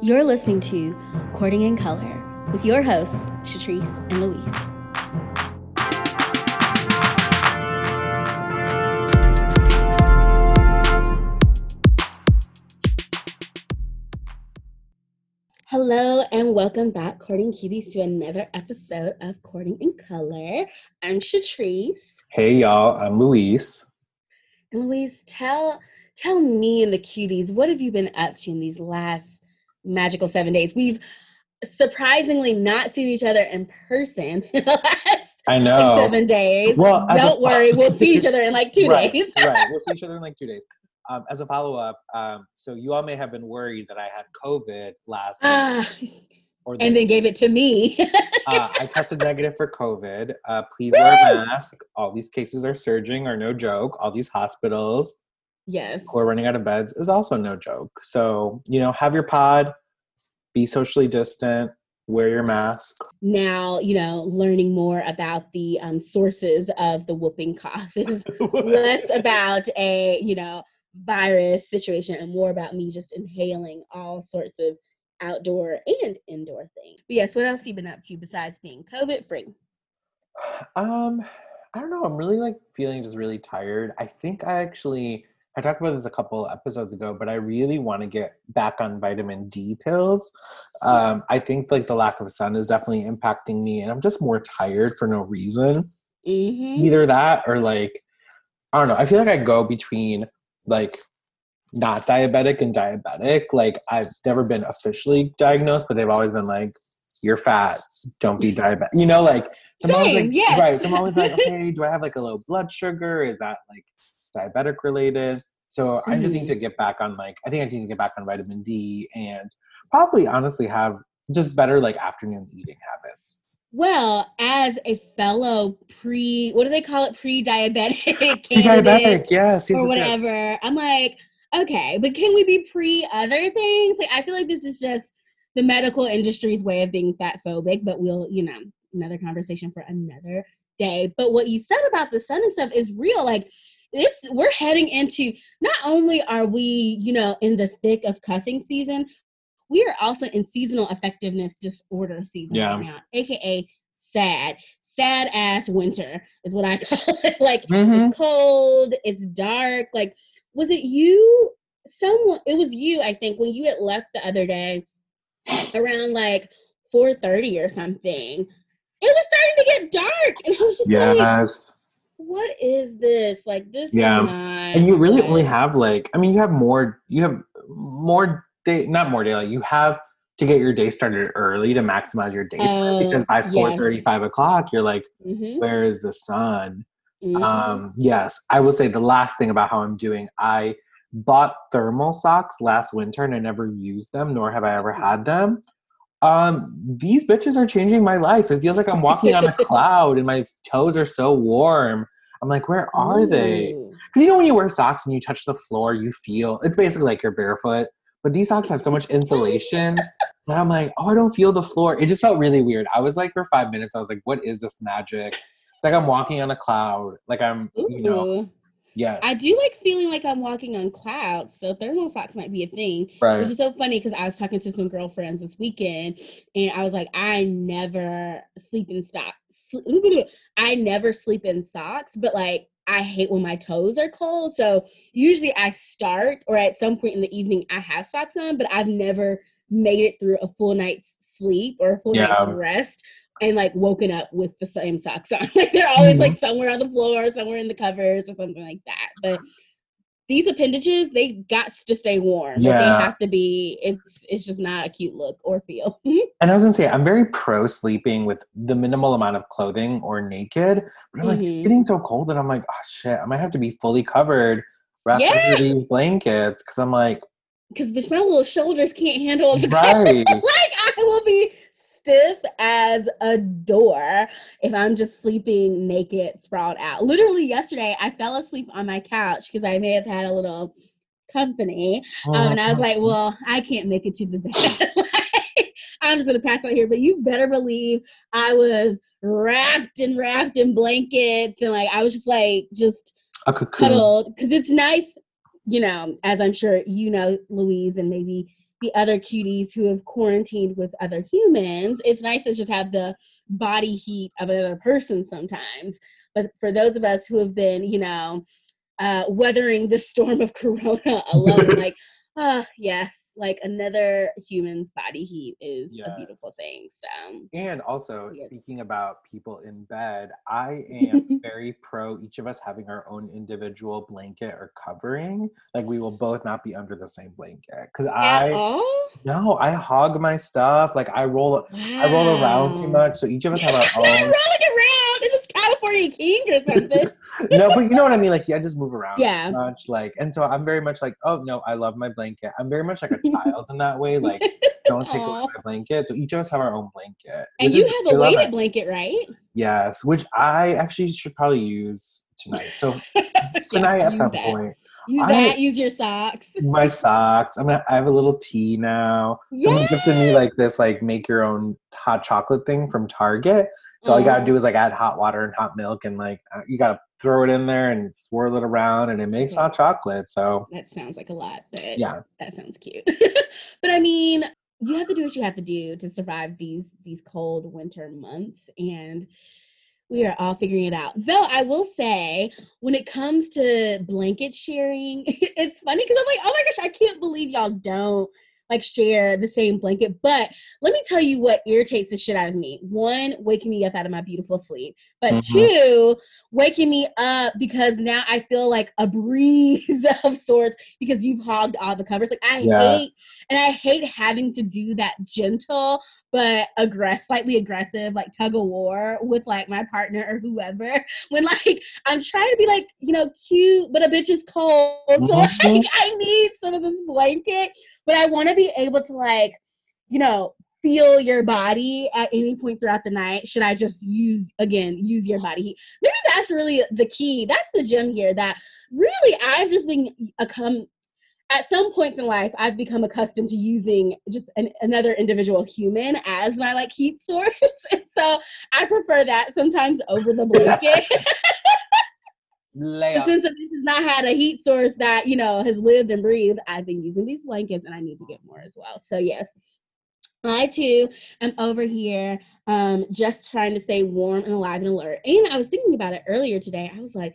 You're listening to Courting in Color with your hosts, Shatrice and Louise. Hello and welcome back, Courting Cuties, to another episode of Courting in Color. I'm Shatrice. Hey y'all, I'm Louise. And Louise, tell tell me and the cuties, what have you been up to in these last magical seven days? We've surprisingly not seen each other in person in the last I know seven days. Well, don't a, worry, we'll see each other in like two right, days. right, we'll see each other in like two days. Um, as a follow up, um, so you all may have been worried that I had COVID last uh, or and then gave it to me. uh, I tested negative for COVID. Uh, please Woo! wear a mask. All these cases are surging, are no joke. All these hospitals, yes, who are running out of beds is also no joke. So you know, have your pod, be socially distant, wear your mask. Now, you know, learning more about the um, sources of the whooping cough is less about a, you know, virus situation and more about me just inhaling all sorts of outdoor and indoor things. But yes, what else have you been up to besides being COVID free? Um, I don't know. I'm really like feeling just really tired. I think I actually I talked about this a couple episodes ago, but I really want to get back on vitamin D pills. Um, I think like the lack of sun is definitely impacting me, and I'm just more tired for no reason. Mm-hmm. Either that or like I don't know. I feel like I go between like not diabetic and diabetic. Like I've never been officially diagnosed, but they've always been like, "You're fat. Don't be diabetic." You know, like some Same, like, yes. right. So I'm always like, "Okay, do I have like a low blood sugar? Is that like diabetic related?" So mm-hmm. I just need to get back on like I think I need to get back on vitamin D and probably honestly have just better like afternoon eating habits. Well, as a fellow pre, what do they call it? Pre-diabetic, pre-diabetic, yes, yes or whatever. Yes. I'm like, okay, but can we be pre other things? Like, I feel like this is just the medical industry's way of being fat phobic, but we'll, you know, another conversation for another day. But what you said about the sun and stuff is real. Like, it's we're heading into not only are we, you know, in the thick of cuffing season, we are also in seasonal effectiveness disorder season yeah. right now, aka sad sad ass winter is what I call it. like mm-hmm. it's cold, it's dark. Like was it you? Someone, it was you, I think, when you had left the other day around like 4:30 or something. It was starting to get dark, and I was just yes. like, "What is this? Like this? Yeah." and you really only have like, I mean, you have more. You have more day, not more daylight. You have to get your day started early to maximize your daytime oh, because by 4 yes. 35 o'clock you're like mm-hmm. where is the sun Mm-hmm. Um, yes, I will say the last thing about how I'm doing. I bought thermal socks last winter and I never used them, nor have I ever mm-hmm. had them. Um, these bitches are changing my life. It feels like I'm walking on a cloud and my toes are so warm. I'm like, where are Ooh. they? Because you know when you wear socks and you touch the floor, you feel it's basically like you're barefoot. But these socks have so much insulation that I'm like, oh, I don't feel the floor. It just felt really weird. I was like, for five minutes, I was like, what is this magic? It's like I'm walking on a cloud. Like I'm, Ooh. you know. Yes. I do like feeling like I'm walking on clouds. So thermal socks might be a thing. Right. Which is so funny because I was talking to some girlfriends this weekend and I was like, I never sleep in socks. I never sleep in socks, but like I hate when my toes are cold. So usually I start or at some point in the evening I have socks on, but I've never made it through a full night's sleep or a full yeah. night's rest and like woken up with the same socks on. like they're always mm-hmm. like somewhere on the floor, somewhere in the covers or something like that. But these appendages, they got to stay warm. Yeah. Like, they have to be, it's it's just not a cute look or feel. and I was gonna say, I'm very pro sleeping with the minimal amount of clothing or naked. But I'm like mm-hmm. getting so cold that I'm like, oh shit, I might have to be fully covered wrapped yeah. under these blankets. Cause I'm like, because bitch, my little shoulders can't handle the right. like I will be stiff as a door if I'm just sleeping naked, sprawled out. Literally yesterday, I fell asleep on my couch because I may have had a little company, um, and I was like, "Well, I can't make it to the bed. I'm just gonna pass out here." But you better believe I was wrapped and wrapped in blankets, and like I was just like just cuddled because it's nice, you know. As I'm sure you know, Louise, and maybe the other cuties who have quarantined with other humans, it's nice to just have the body heat of another person sometimes. But for those of us who have been, you know, uh, weathering the storm of corona alone, like uh yes like another human's body heat is yes. a beautiful thing so and also yes. speaking about people in bed i am very pro each of us having our own individual blanket or covering like we will both not be under the same blanket because i all? no i hog my stuff like i roll wow. i roll around too much so each of us have our own rolling around in this california king or something no, but you know what I mean. Like, yeah, I just move around. Yeah. Much like, and so I'm very much like, oh no, I love my blanket. I'm very much like a child in that way. Like, don't take away my blanket. So each of us have our own blanket. And you is, have a weighted blanket, right? Yes, which I actually should probably use tonight. So tonight at some that. point. Use I, that. Use your socks. My socks. I'm gonna. I have a little tea now. Yes! Someone gifted me like this, like make your own hot chocolate thing from Target. So all you gotta do is like add hot water and hot milk, and like uh, you gotta throw it in there and swirl it around, and it makes hot chocolate. So that sounds like a lot, but yeah, that sounds cute. but I mean, you have to do what you have to do to survive these these cold winter months, and we are all figuring it out. Though I will say, when it comes to blanket sharing, it's funny because I'm like, oh my gosh, I can't believe y'all don't like share the same blanket. But let me tell you what irritates the shit out of me. One, waking me up out of my beautiful sleep. But mm-hmm. two, waking me up because now I feel like a breeze of sorts because you've hogged all the covers. Like I yes. hate and I hate having to do that gentle but aggress slightly aggressive like tug of war with like my partner or whoever when like i'm trying to be like you know cute but a bitch is cold so like mm-hmm. i need some of this blanket but I want to be able to like, you know, feel your body at any point throughout the night. Should I just use again, use your body heat? Maybe that's really the key. That's the gem here that really I've just been a come at some points in life I've become accustomed to using just an, another individual human as my like heat source. so I prefer that sometimes over the blanket. Since this has not had a heat source that, you know, has lived and breathed, I've been using these blankets and I need to get more as well. So, yes, I too am over here um, just trying to stay warm and alive and alert. And I was thinking about it earlier today. I was like,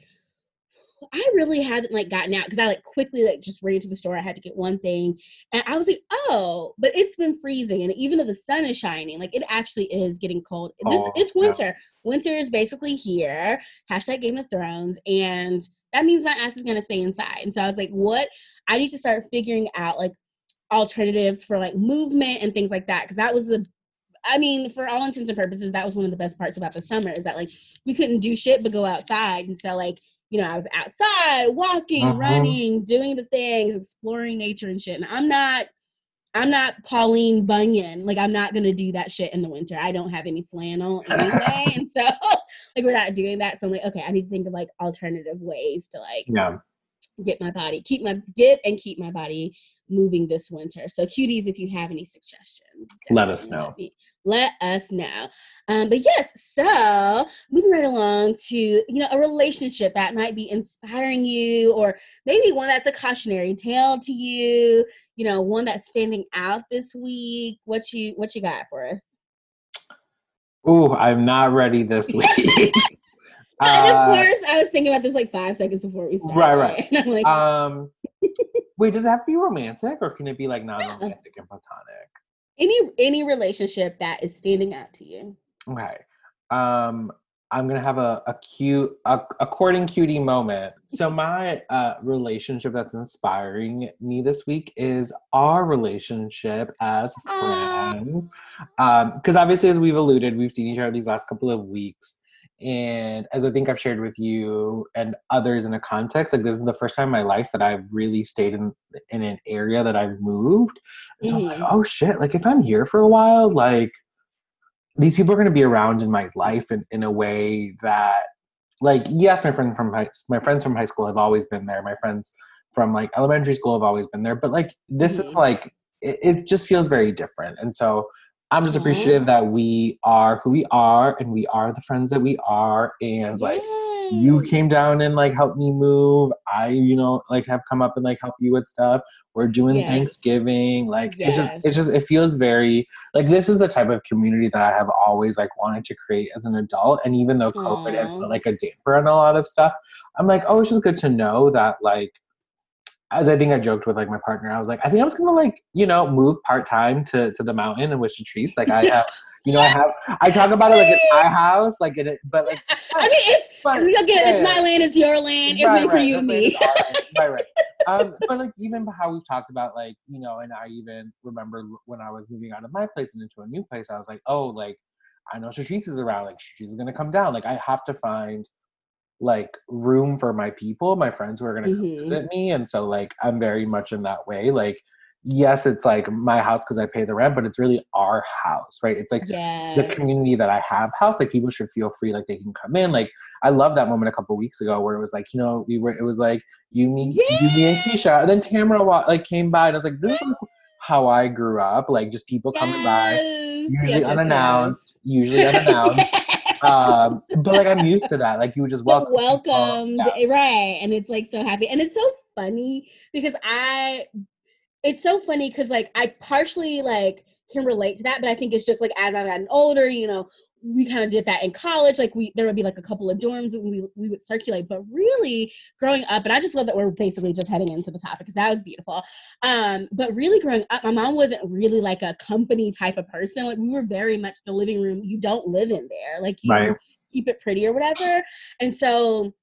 I really hadn't like gotten out because I like quickly like just ran to the store. I had to get one thing, and I was like, oh, but it's been freezing, and even though the sun is shining, like it actually is getting cold. This, oh, it's winter. Yeah. Winter is basically here. Hashtag Game of Thrones, and that means my ass is gonna stay inside. And so I was like, what? I need to start figuring out like alternatives for like movement and things like that because that was the I mean, for all intents and purposes, that was one of the best parts about the summer is that like we couldn't do shit but go outside. And so like you know, I was outside walking, uh-huh. running, doing the things, exploring nature and shit. And I'm not I'm not Pauline Bunyan. Like I'm not gonna do that shit in the winter. I don't have any flannel anyway. and so like we're not doing that. So I'm like, okay, I need to think of like alternative ways to like yeah. get my body, keep my get and keep my body moving this winter. So cuties, if you have any suggestions, let us know. Let, me, let us know. Um, but yes, so moving right along to you know a relationship that might be inspiring you, or maybe one that's a cautionary tale to you. You know, one that's standing out this week. What you what you got for us? Ooh, I'm not ready this week. and of uh, course, I was thinking about this like five seconds before we started. Right, right. And I'm like, um, wait, does it have to be romantic, or can it be like non-romantic and platonic? Any any relationship that is standing out to you. Okay. Um, I'm gonna have a, a cute, a, a courting cutie moment. So my uh, relationship that's inspiring me this week is our relationship as friends. um Because obviously, as we've alluded, we've seen each other these last couple of weeks, and as I think I've shared with you and others in a context, like this is the first time in my life that I've really stayed in in an area that I've moved. And so mm-hmm. I'm like, mm-hmm. oh shit! Like if I'm here for a while, like these people are going to be around in my life in, in a way that like yes my friend from high, my friends from high school have always been there my friends from like elementary school have always been there but like this mm-hmm. is like it, it, just feels very different and so i'm just appreciative that we are who we are and we are the friends that we are and like you came down and like helped me move. I, you know, like have come up and like help you with stuff. We're doing yes. Thanksgiving. Like yes. it's just it's just it feels very like this is the type of community that I have always like wanted to create as an adult. And even though COVID Aww. has put like a damper on a lot of stuff, I'm like, oh, it's just good to know that like as I think I joked with like my partner, I was like, I think I'm just gonna like, you know, move part time to to the mountain and wish the trees. Like I have you know, I have I talk about it like it's my house, like it, but like I mean, it's but, again, yeah, it's my land, it's your land, it's right, for right, you and me. right, right. Um, but like even how we've talked about like you know, and I even remember when I was moving out of my place and into a new place, I was like, oh, like I know Shatrice is around, like Shatrice is gonna come down. Like I have to find like room for my people, my friends who are gonna mm-hmm. visit me, and so like I'm very much in that way, like yes, it's like my house because I pay the rent, but it's really our house, right? It's like yes. the community that I have house. Like people should feel free, like they can come in. Like I love that moment a couple weeks ago where it was like, you know, we were, it was like you, me, yes. you, me, and Keisha, and then Tamara like came by, and I was like, this is how I grew up. Like just people yes. coming by, usually yes, unannounced, usually unannounced. Um, but like I'm used to that. Like you would just welcome, welcomed, yeah. right? And it's like so happy, and it's so funny because I it's so funny because like I partially like can relate to that, but I think it's just like as I've gotten older, you know, we kind of did that in college. Like we there would be like a couple of dorms and we we would circulate. But really growing up, and I just love that we're basically just heading into the topic because that was beautiful. Um, but really growing up, my mom wasn't really like a company type of person. Like we were very much the living room. You don't live in there. Like you right. keep it pretty or whatever. And so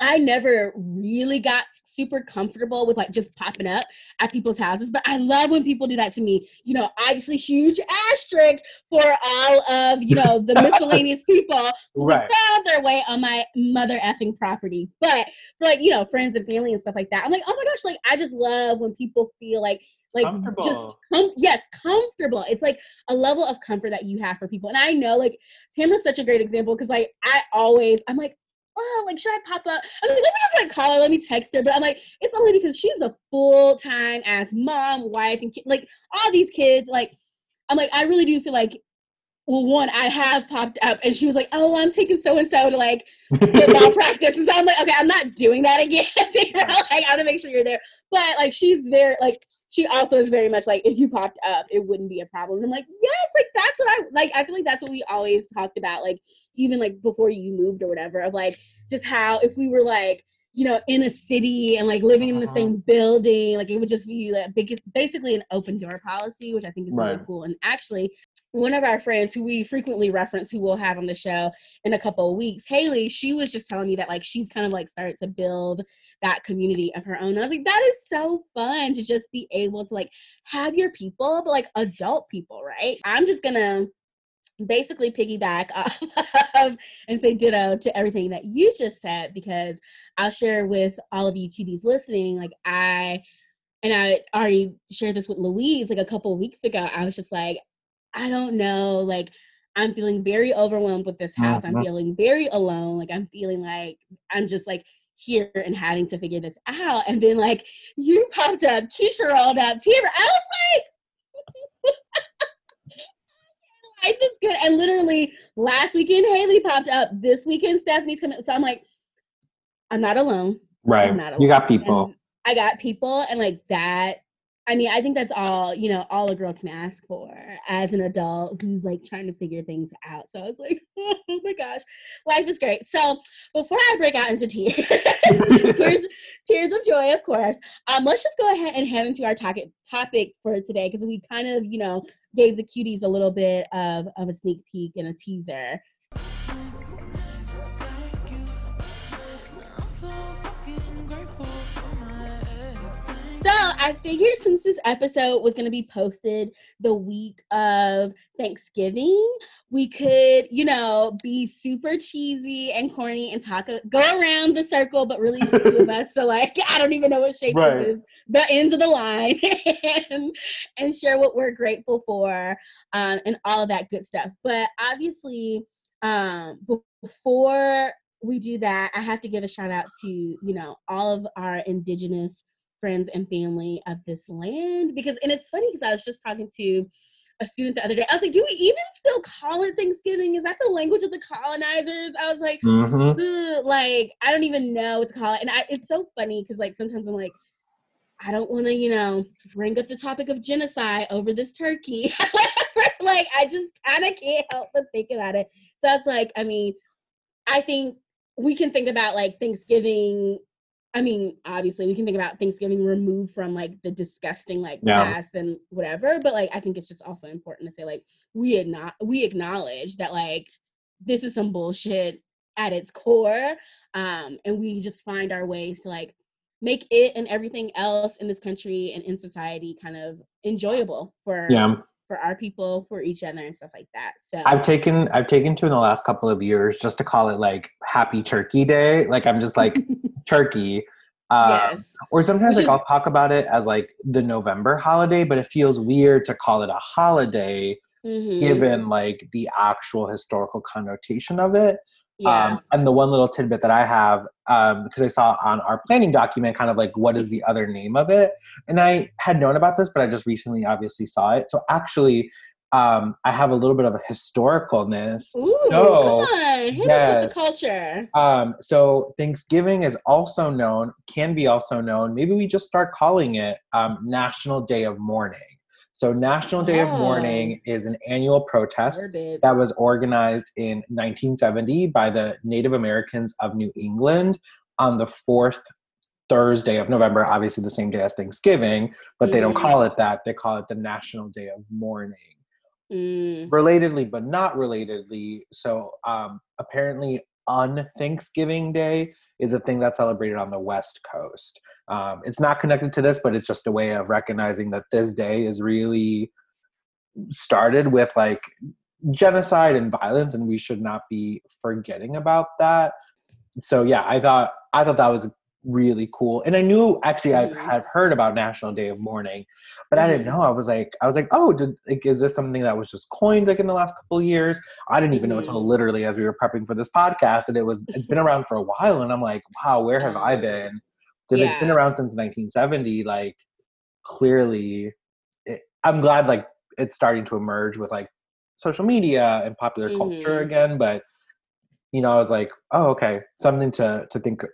I never really got super comfortable with like just popping up at people's houses. But I love when people do that to me. You know, obviously huge asterisk for all of, you know, the miscellaneous people who right. found their way on my mother effing property. But for like, you know, friends and family and stuff like that, I'm like, oh my gosh, like I just love when people feel like like just com- yes comfortable it's like a level of comfort that you have for people and i know like tamara's such a great example because like i always i'm like oh, like, should I pop up? I was like, let me just like call her, let me text her. But I'm like, it's only because she's a full time ass mom, wife, and kid, like all these kids. Like, I'm like, I really do feel like, well, one, I have popped up, and she was like, oh, I'm taking so and so to like football practice, and so I'm like, okay, I'm not doing that again. like, I gotta make sure you're there. But like, she's there, like she also is very much like if you popped up it wouldn't be a problem. And i'm like yes like that's what i like i feel like that's what we always talked about like even like before you moved or whatever of like just how if we were like you know in a city and like living in the uh-huh. same building like it would just be like basically an open door policy which i think is right. really cool and actually one of our friends who we frequently reference who we'll have on the show in a couple of weeks haley she was just telling me that like she's kind of like started to build that community of her own i was like that is so fun to just be able to like have your people but like adult people right i'm just gonna basically piggyback off of and say ditto to everything that you just said because i'll share with all of you cuties listening like i and i already shared this with louise like a couple weeks ago i was just like I don't know, like I'm feeling very overwhelmed with this house. I'm mm-hmm. feeling very alone. Like I'm feeling like I'm just like here and having to figure this out. And then like you popped up, Keisha rolled up, here I was like, life is good. And literally last weekend Haley popped up. This weekend Stephanie's coming. So I'm like, I'm not alone. Right. Not alone. You got people. And I got people, and like that I mean, I think that's all, you know, all a girl can ask for as an adult who's like trying to figure things out. So I was like, oh my gosh, life is great. So before I break out into tears, tears, tears of joy, of course, um, let's just go ahead and head into our topic topic for today because we kind of, you know, gave the cuties a little bit of, of a sneak peek and a teaser So I figured since this episode was going to be posted the week of Thanksgiving, we could, you know, be super cheesy and corny and talk, go around the circle, but really just two of us. So like, I don't even know what shape right. this is, the ends of the line, and and share what we're grateful for, um, and all of that good stuff. But obviously, um, before we do that, I have to give a shout out to you know all of our indigenous friends and family of this land because and it's funny because i was just talking to a student the other day. I was like, do we even still call it Thanksgiving? Is that the language of the colonizers? I was like, mm-hmm. like I don't even know what to call it. And I, it's so funny because like sometimes I'm like, I don't want to, you know, bring up the topic of genocide over this turkey. like I just kind of can't help but think about it. So that's like, I mean, I think we can think about like Thanksgiving I mean, obviously, we can think about Thanksgiving removed from like the disgusting like yeah. past and whatever, but like I think it's just also important to say like we had not we acknowledge that like this is some bullshit at its core, um, and we just find our ways to like make it and everything else in this country and in society kind of enjoyable for yeah for our people, for each other, and stuff like that. So I've taken I've taken to in the last couple of years just to call it like Happy Turkey Day. Like I'm just like turkey. Uh, yes. Or sometimes like I'll talk about it as like the November holiday, but it feels weird to call it a holiday mm-hmm. given like the actual historical connotation of it. Yeah. Um, and the one little tidbit that I have, um, because I saw on our planning document, kind of like what is the other name of it, and I had known about this, but I just recently obviously saw it. So actually, um, I have a little bit of a historicalness. Ooh, so, come on, hit yes. with the culture. Um, so Thanksgiving is also known, can be also known. Maybe we just start calling it um, National Day of Mourning. So, National Day oh. of Mourning is an annual protest that was organized in 1970 by the Native Americans of New England on the fourth Thursday of November, obviously the same day as Thanksgiving, but mm. they don't mm. call it that. They call it the National Day of Mourning. Mm. Relatedly, but not relatedly. So, um, apparently, on Thanksgiving Day is a thing that's celebrated on the West Coast. Um, it's not connected to this, but it's just a way of recognizing that this day is really started with like genocide and violence, and we should not be forgetting about that. So yeah, I thought I thought that was really cool. And I knew actually I've, mm-hmm. I've heard about National Day of Mourning, but mm-hmm. I didn't mm-hmm. know. I was like, I was like, oh, did like, is this something that was just coined like in the last couple of years? I didn't even mm-hmm. know until mm-hmm. literally as we were prepping for this podcast, and it was it's been around for a while, and I'm like, wow, where have I been? So yeah. it's been around since 1970. Like clearly, it, I'm glad like it's starting to emerge with like social media and popular culture mm-hmm. again, but you know, I was like, oh, okay, something to to think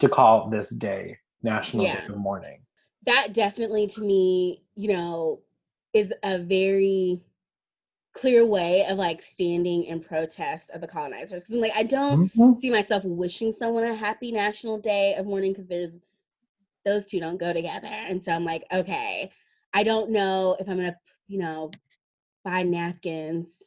to call this day National yeah. Day of Mourning. That definitely to me, you know, is a very clear way of like standing in protest of the colonizers. Cause like I don't mm-hmm. see myself wishing someone a happy National Day of Mourning because there's those two don't go together. And so I'm like, okay, I don't know if I'm gonna, you know, buy napkins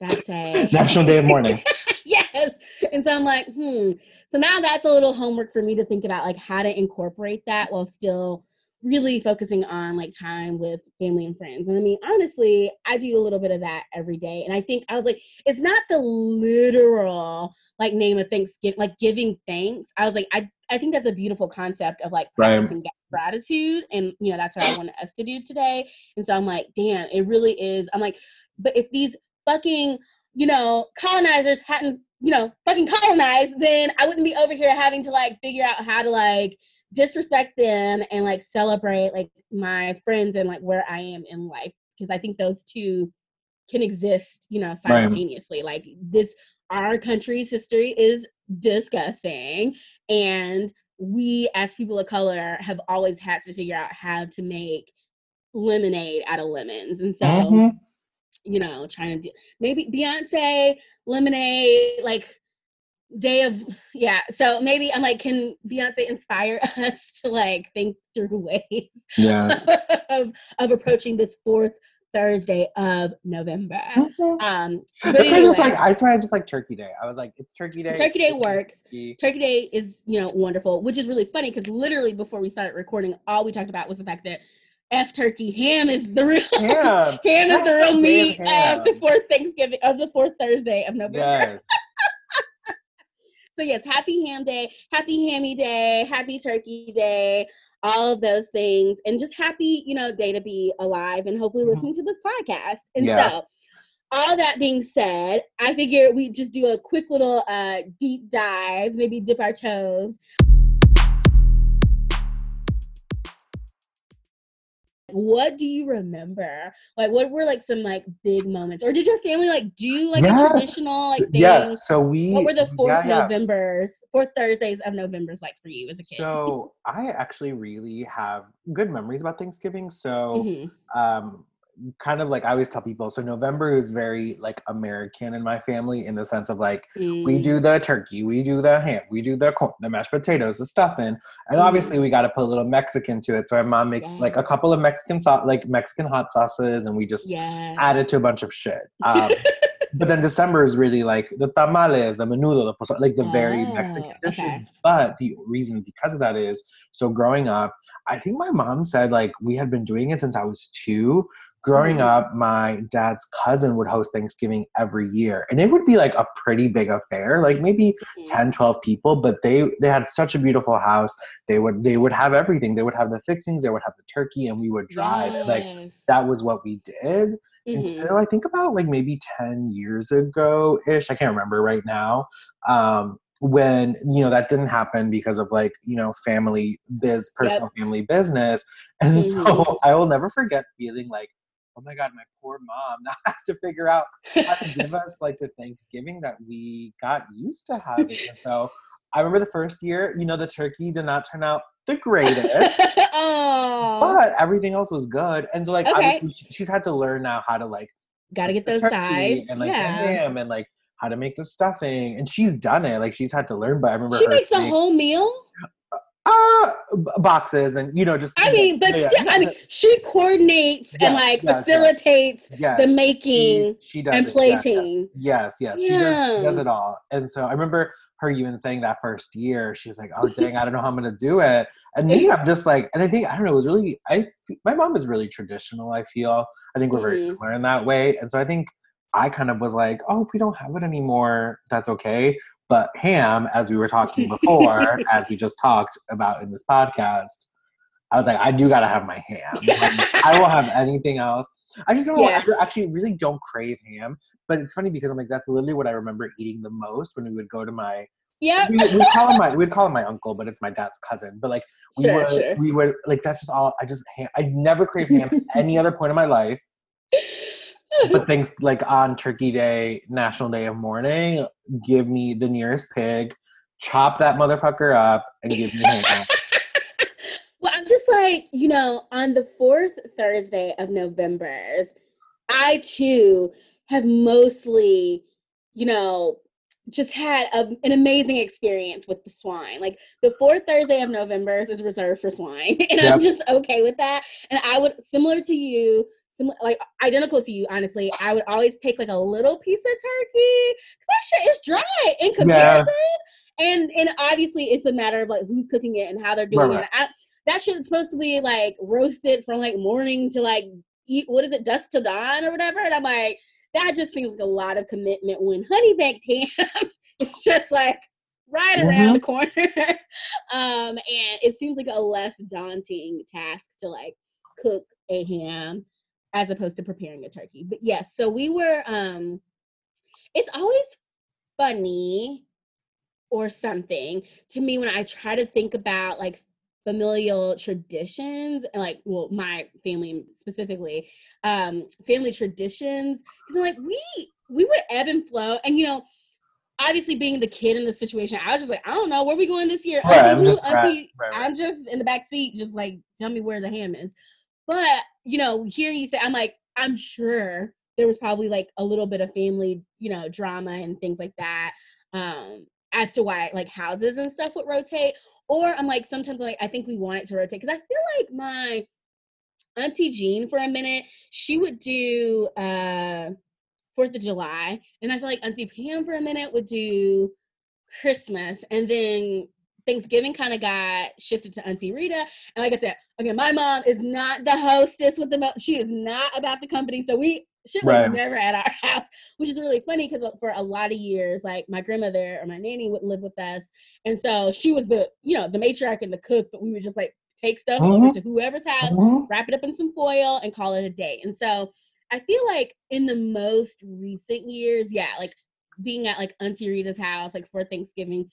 that say National Day of Mourning. yes. And so I'm like, hmm. So now that's a little homework for me to think about like how to incorporate that while still really focusing on like time with family and friends. And I mean, honestly, I do a little bit of that every day. And I think I was like, it's not the literal like name of Thanksgiving, like giving thanks. I was like, I, I think that's a beautiful concept of like practicing right. gratitude. And you know, that's what I wanted us to do today. And so I'm like, damn, it really is. I'm like, but if these fucking, you know, colonizers hadn't you know, fucking colonized, then I wouldn't be over here having to like figure out how to like disrespect them and like celebrate like my friends and like where I am in life. Because I think those two can exist, you know, simultaneously. Right. Like this, our country's history is disgusting. And we as people of color have always had to figure out how to make lemonade out of lemons. And so mm-hmm you know, trying to do maybe Beyonce, Lemonade, like day of yeah. So maybe I'm like, can Beyonce inspire us to like think through ways yes. of of approaching this fourth Thursday of November. Mm-hmm. Um, but anyway, I just like I try just like Turkey Day. I was like, it's Turkey Day. Turkey Day works. Turkey. Turkey Day is you know wonderful, which is really funny because literally before we started recording, all we talked about was the fact that F turkey. Ham is the real ham. ham is the real meat of the fourth Thanksgiving of the fourth Thursday of November. Yes. So yes, happy ham day, happy hammy day, happy turkey day, all of those things, and just happy, you know, day to be alive and hopefully mm-hmm. listening to this podcast. And yeah. so all that being said, I figure we just do a quick little uh, deep dive, maybe dip our toes what do you remember? Like, what were like some like big moments, or did your family like do like yes. a traditional like thing? Yes. So we. What were the fourth yeah. November's, fourth Thursdays of November's like for you as a kid? So I actually really have good memories about Thanksgiving. So, mm-hmm. um, kind of like I always tell people, so November is very like American in my family in the sense of like mm. we do the turkey, we do the ham, we do the corn, the mashed potatoes, the stuffing, and mm. obviously we got to put a little Mexican to it. So my mom makes yeah. like a couple of Mexican sauce, like Mexican hot sauces, and we just yes. add it to a bunch of shit. Um, but then December is really like the tamales, the menudo, the like the oh, very Mexican dishes. Okay. But the reason because of that is so growing up. I think my mom said like we had been doing it since I was two growing mm-hmm. up, my dad's cousin would host Thanksgiving every year. And it would be like a pretty big affair, like maybe mm-hmm. 10, 12 people, but they they had such a beautiful house. They would they would have everything. They would have the fixings, they would have the turkey, and we would drive. Yes. Like that was what we did. Mm-hmm. Until I think about like maybe 10 years ago ish. I can't remember right now. Um, when you know that didn't happen because of like you know family biz personal yep. family business and mm-hmm. so i will never forget feeling like oh my god, my poor mom now has to figure out how to give us like the Thanksgiving that we got used to having. And so I remember the first year, you know, the turkey did not turn out the greatest, oh. but everything else was good. And so like okay. obviously she's had to learn now how to like gotta get those sides and like yeah. ham and like how to make the stuffing and she's done it like she's had to learn but i remember she makes the whole meal uh boxes and you know just i mean but yeah. still, i mean she coordinates yes, and like yes, facilitates yes. the making she, she does and plating yes yes, yeah. She, does, she does it all and so i remember her even saying that first year she's like oh dang i don't know how i'm gonna do it and me i'm just like and i think i don't know it was really i my mom is really traditional i feel i think we're very mm-hmm. similar in that way and so i think I kind of was like, oh, if we don't have it anymore, that's okay. But ham, as we were talking before, as we just talked about in this podcast, I was like, I do gotta have my ham. Like, I won't have anything else. I just don't yes. I actually really don't crave ham. But it's funny because I'm like, that's literally what I remember eating the most when we would go to my yeah, we, would call him my we'd call him my uncle, but it's my dad's cousin. But like we sure, would sure. we would like that's just all I just I never crave ham at any other point in my life but things like on Turkey Day, National Day of Mourning, give me the nearest pig, chop that motherfucker up, and give me well, I'm just like, you know, on the fourth Thursday of November, I too have mostly, you know, just had a, an amazing experience with the swine. Like the fourth Thursday of November is reserved for swine, and yep. I'm just okay with that. And I would, similar to you, like identical to you, honestly. I would always take like a little piece of turkey because that shit is dry in comparison. Yeah. And and obviously it's a matter of like who's cooking it and how they're doing right, it. I, that shit's supposed to be like roasted from like morning to like eat what is it dusk to dawn or whatever. And I'm like that just seems like a lot of commitment when honey baked ham it's just like right mm-hmm. around the corner. um, and it seems like a less daunting task to like cook a ham as opposed to preparing a turkey. But yes, so we were um it's always funny or something to me when I try to think about like familial traditions and like well my family specifically um family traditions because I'm like we we would ebb and flow and you know obviously being the kid in the situation i was just like i don't know where we going this year right, I'm, just, right, right. I'm just in the back seat just like tell me where the ham is but you know, hearing you say, I'm like, I'm sure there was probably like a little bit of family, you know, drama and things like that. Um, as to why like houses and stuff would rotate. Or I'm like, sometimes I'm like I think we want it to rotate because I feel like my Auntie Jean for a minute, she would do uh Fourth of July, and I feel like Auntie Pam for a minute would do Christmas, and then Thanksgiving kind of got shifted to Auntie Rita. And like I said, again, my mom is not the hostess with the mo- she is not about the company. So we shit was right. never at our house, which is really funny because for a lot of years, like my grandmother or my nanny would live with us, and so she was the you know the matriarch and the cook, but we would just like take stuff mm-hmm. over to whoever's house, mm-hmm. wrap it up in some foil, and call it a day. And so I feel like in the most recent years, yeah, like being at like Auntie Rita's house, like for Thanksgiving,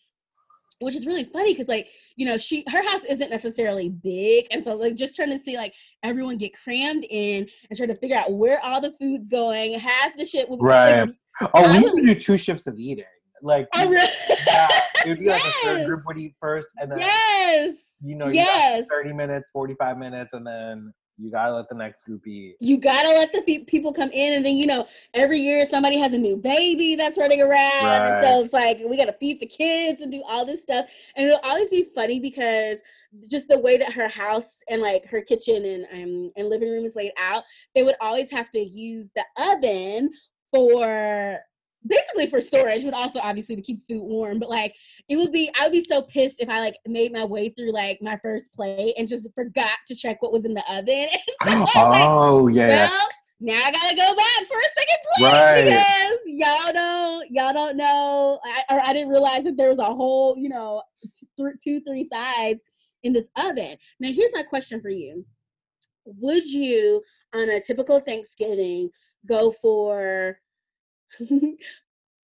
which is really funny because like you know she her house isn't necessarily big and so like just trying to see like everyone get crammed in and trying to figure out where all the food's going half the shit will be right like, oh we used to do two shifts of eating like oh, really? yeah, it would be like yes. a third group would eat first and then yes you know you yes. 30 minutes 45 minutes and then you gotta let the next group eat. You gotta let the fe- people come in, and then you know every year somebody has a new baby that's running around, right. and so it's like we gotta feed the kids and do all this stuff, and it'll always be funny because just the way that her house and like her kitchen and um and living room is laid out, they would always have to use the oven for basically for storage, but also obviously to keep food warm. But like it would be, I would be so pissed if I like made my way through like my first plate and just forgot to check what was in the oven. so oh like, oh, yeah. Well, now I gotta go back for a second plate right. because y'all don't y'all don't know, I, or I didn't realize that there was a whole you know th- two three sides in this oven. Now here's my question for you: Would you on a typical Thanksgiving go for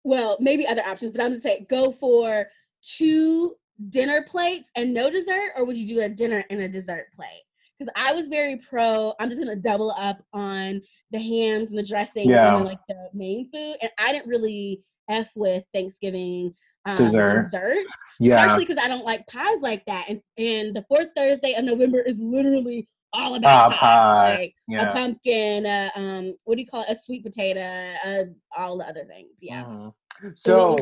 well, maybe other options, but I'm gonna say go for two dinner plates and no dessert, or would you do a dinner and a dessert plate? Because I was very pro. I'm just gonna double up on the hams and the dressing yeah. and like the main food, and I didn't really f with Thanksgiving um, dessert. desserts. Yeah, actually, because I don't like pies like that. And and the fourth Thursday of November is literally all about pie, like yeah. a pumpkin, uh, um, what do you call it? A sweet potato, uh, all the other things. Yeah. Mm-hmm. So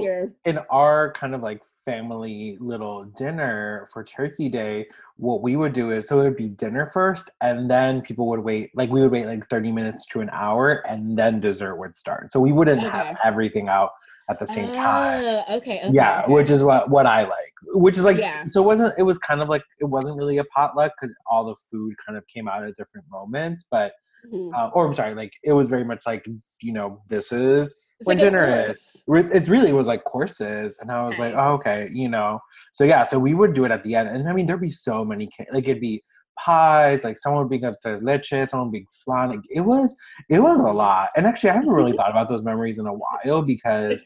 in our kind of like family little dinner for Turkey Day, what we would do is so it would be dinner first, and then people would wait. Like we would wait like thirty minutes to an hour, and then dessert would start. So we wouldn't okay. have everything out at the same time. Oh, okay, okay, Yeah, okay. which is what what I like. Which is like yeah. so it wasn't it was kind of like it wasn't really a potluck because all the food kind of came out at different moments, but mm-hmm. uh, or I'm sorry, like it was very much like you know this is it's when like dinner is. It really was like courses, and I was nice. like, oh, okay, you know. So yeah, so we would do it at the end, and I mean there'd be so many like it'd be pies, like someone would bring up tres leche, someone would bring flan. Like, it was it was a lot. And actually I haven't really thought about those memories in a while because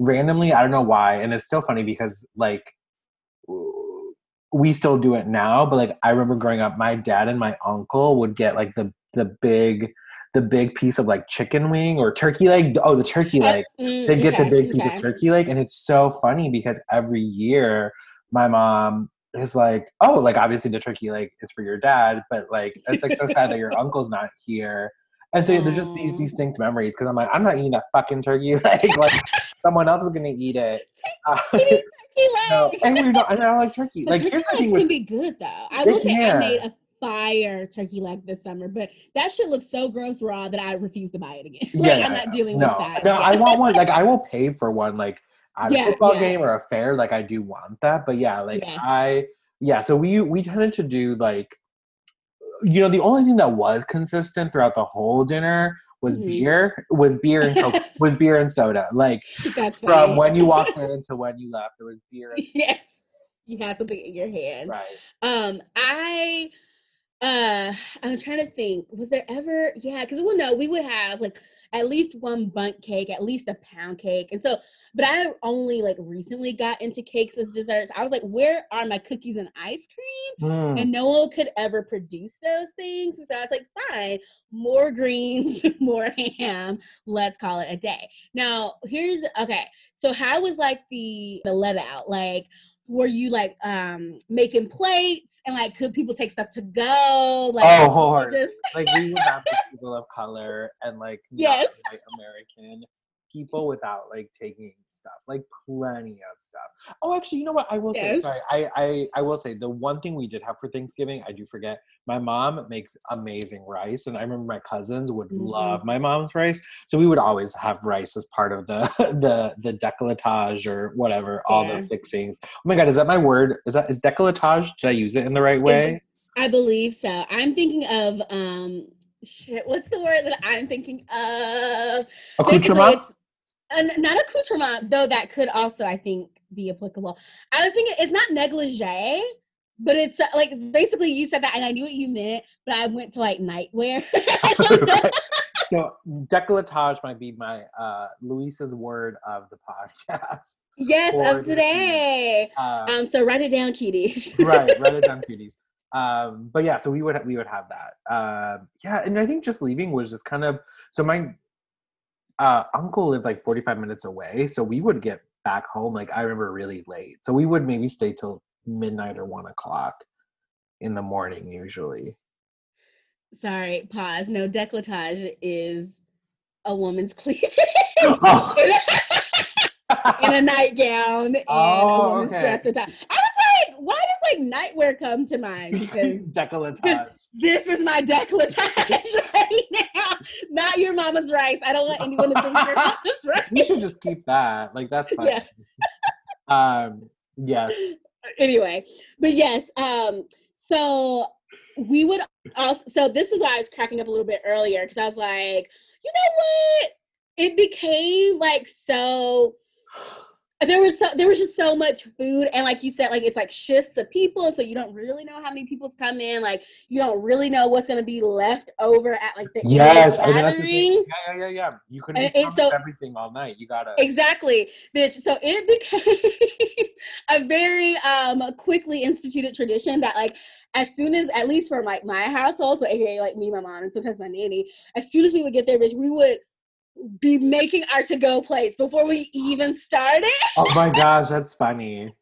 randomly i don't know why and it's still funny because like we still do it now but like i remember growing up my dad and my uncle would get like the the big the big piece of like chicken wing or turkey leg oh the turkey leg. Mm, they get okay, the big piece okay. of turkey leg and it's so funny because every year my mom is like oh like obviously the turkey leg is for your dad but like it's like so sad that your uncle's not here and so yeah, there's just these distinct memories because I'm like, I'm not eating that fucking turkey. like, like someone else is gonna eat it. Uh, no, and we don't. And I don't like turkey. Like, here's the thing: with, can be good though. I will say I made a fire turkey leg this summer, but that shit looks so gross raw that I refuse to buy it again. like, yeah, I'm not dealing no, with that. No, I want one. Like, I will pay for one. Like, at yeah, a football yeah. game or a fair. Like, I do want that. But yeah, like yes. I yeah. So we we tended to do like you know, the only thing that was consistent throughout the whole dinner was mm-hmm. beer, was beer and Coke, was beer and soda. Like That's from funny. when you walked in to when you left, there was beer. And yes, you had something in your hand. Right. Um, I uh i'm trying to think was there ever yeah because well no we would have like at least one Bundt cake at least a pound cake and so but I only like recently got into cakes as desserts. I was like, where are my cookies and ice cream? Mm. And no one could ever produce those things. So I was like, fine, more greens, more ham. Let's call it a day. Now, here's okay. So how was like the the let out? Like were you like um making plates? And like could people take stuff to go? Like oh hard. Just... like we would have people of color and like yes. white american people without like taking stuff, like plenty of stuff. Oh, actually, you know what? I will yes. say, sorry, I, I, I will say the one thing we did have for Thanksgiving, I do forget. My mom makes amazing rice, and I remember my cousins would mm-hmm. love my mom's rice, so we would always have rice as part of the the the decolletage or whatever, all the fixings. Oh my god, is that my word? Is that is decolletage? Did I use it in the right way? I believe so. I'm thinking of um shit. What's the word that I'm thinking of? Accoutrement and not accoutrement, though that could also, I think, be applicable. I was thinking it's not negligee, but it's uh, like basically you said that, and I knew what you meant, but I went to like nightwear. so decolletage might be my uh Louise's word of the podcast. Yes, of today. Um, um, so write it down, cuties. right, write it down, cuties. Um, but yeah, so we would we would have that. Uh, yeah, and I think just leaving was just kind of so my uh, uncle lived like 45 minutes away, so we would get back home like I remember really late. So we would maybe stay till midnight or one o'clock in the morning usually. Sorry, pause. No, decolletage is a woman's cleavage. Oh. in a nightgown and oh, a woman's okay. dress attire. I was like, why does like nightwear come to mind? Because decolletage. This, is my decolletage right now. Not your mama's rice. I don't want anyone to think your mama's rice. You should just keep that. Like that's fine. Yeah. um yes. Anyway, but yes, um, so we would also so this is why I was cracking up a little bit earlier because I was like, you know what? It became like so there was so, there was just so much food and like you said like it's like shifts of people so you don't really know how many people's come in like you don't really know what's going to be left over at like the yes gathering. Yeah yeah yeah yeah. You couldn't and, so, everything all night. You gotta exactly bitch. So it became a very um quickly instituted tradition that like as soon as at least for like my, my household so aka like me my mom and sometimes my nanny as soon as we would get there bitch we would be making our to go place before we even started. oh my gosh, that's funny.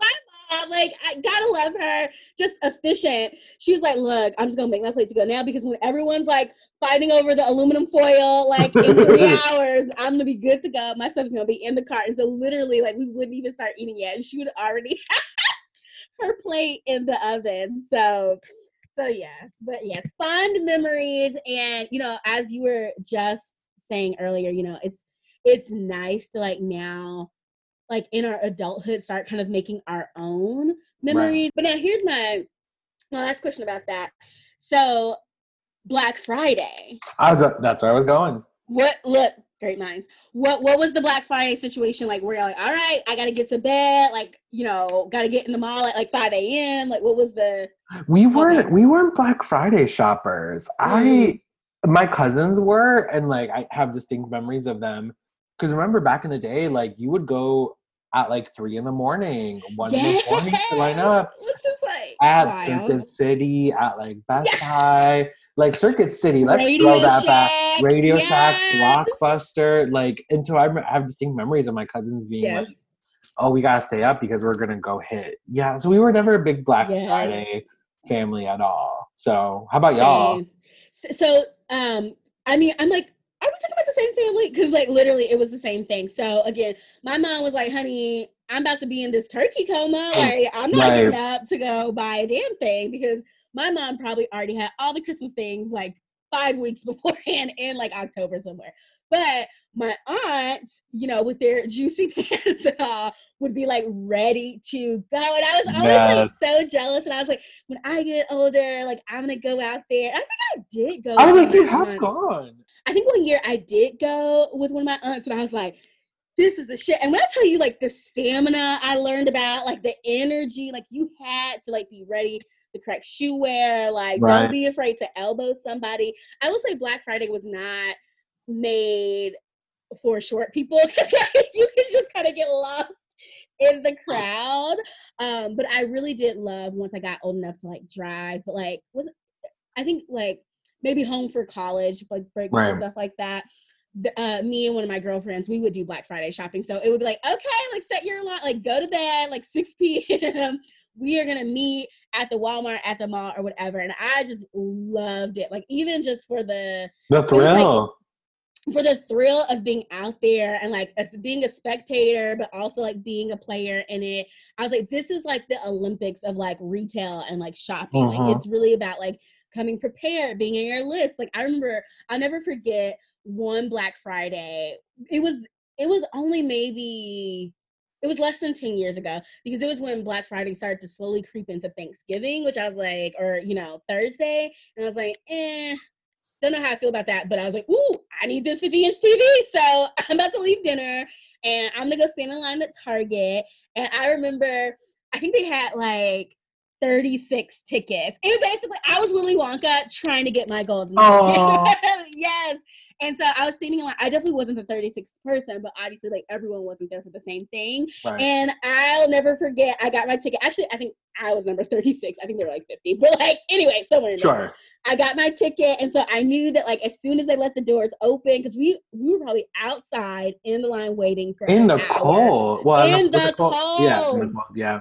my mom, like, I gotta love her, just efficient. She was like, Look, I'm just gonna make my plate to go now because when everyone's like fighting over the aluminum foil, like in three hours, I'm gonna be good to go. My stuff's gonna be in the cart. And so, literally, like, we wouldn't even start eating yet. And she would already have her plate in the oven. So, so yes, but yes, fond memories, and you know, as you were just saying earlier, you know, it's it's nice to like now, like in our adulthood, start kind of making our own memories. Right. But now here's my my last question about that. So, Black Friday. I was that's where I was going. What look great minds. What what was the Black Friday situation like? Where you're like, all right, I gotta get to bed, like you know, gotta get in the mall at like five a.m. Like, what was the? We weren't okay. we weren't Black Friday shoppers. Mm. I my cousins were, and like I have distinct memories of them. Because remember back in the day, like you would go at like three in the morning, one yes! in the morning to line up. Which is like at. Circuit City, at like Best yes! Buy like Circuit City. Let's Radio throw that Shack. back. Radio yes. Shack, Blockbuster. Like, and so I have distinct memories of my cousins being yes. like, "Oh, we gotta stay up because we're gonna go hit." Yeah, so we were never a big Black yes. Friday family at all. So, how about y'all? So, um, I mean, I'm like, I was talking about the same family because, like, literally, it was the same thing. So, again, my mom was like, "Honey, I'm about to be in this turkey coma. Like, I'm not right. getting up to go buy a damn thing because." My mom probably already had all the Christmas things like five weeks beforehand in like October somewhere. But my aunts, you know, with their juicy pants and all, would be like ready to go. And I was always yes. like so jealous. And I was like, when I get older, like I'm gonna go out there. I think I did go. I was like, you have aunts. gone. I think one year I did go with one of my aunts, and I was like, this is the shit. And when I tell you like the stamina I learned about, like the energy, like you had to like be ready the correct shoe wear. Like, right. don't be afraid to elbow somebody. I will say Black Friday was not made for short people because like, you can just kind of get lost in the crowd. Um, but I really did love once I got old enough to like drive. But like, was I think like maybe home for college, like break right. stuff like that. Uh, me and one of my girlfriends, we would do Black Friday shopping. So it would be like, okay, like set your alarm, like go to bed, like 6 p.m we are gonna meet at the Walmart, at the mall, or whatever. And I just loved it. Like even just for the the thrill. Like, for the thrill of being out there and like being a spectator, but also like being a player in it. I was like, this is like the Olympics of like retail and like shopping. Uh-huh. Like it's really about like coming prepared, being in your list. Like I remember, I'll never forget one Black Friday. It was it was only maybe it was less than 10 years ago because it was when Black Friday started to slowly creep into Thanksgiving, which I was like, or, you know, Thursday. And I was like, eh, don't know how I feel about that. But I was like, ooh, I need this 50 inch TV. So I'm about to leave dinner and I'm gonna go stand in line at Target. And I remember, I think they had like 36 tickets. And basically, I was Willy Wonka trying to get my golden ticket. yes. And so I was thinking, like, I definitely wasn't the 36th person, but obviously, like, everyone wasn't there for the same thing. Right. And I'll never forget, I got my ticket. Actually, I think I was number 36. I think they were like 50. But, like, anyway, somewhere in sure. there. I got my ticket. And so I knew that, like, as soon as they let the doors open, because we, we were probably outside in the line waiting for In the hour. cold. Well, in the, the cold. cold. Yeah. In the cold. Yeah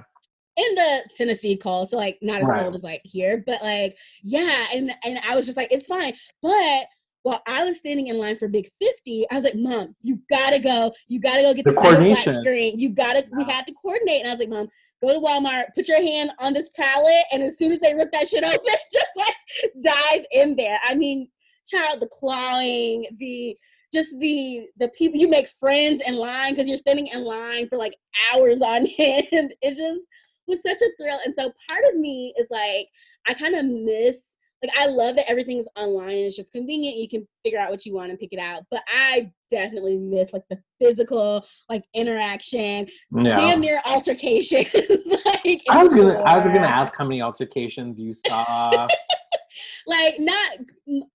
in the Tennessee cold, so like not as right. cold as like here, but like yeah, and and I was just like, it's fine. But while I was standing in line for Big 50, I was like, Mom, you gotta go. You gotta go get the, the coordination screen. You gotta, we had to coordinate. And I was like, Mom, go to Walmart, put your hand on this pallet, and as soon as they rip that shit open, just like dive in there. I mean, child, the clawing, the just the the people you make friends in line because you're standing in line for like hours on end. It just was such a thrill. And so part of me is like, I kind of miss like I love that everything's online. It's just convenient. You can figure out what you want and pick it out. But I definitely miss like the physical like interaction, yeah. damn near altercations. like I was gonna I was gonna ask how many altercations you saw. like not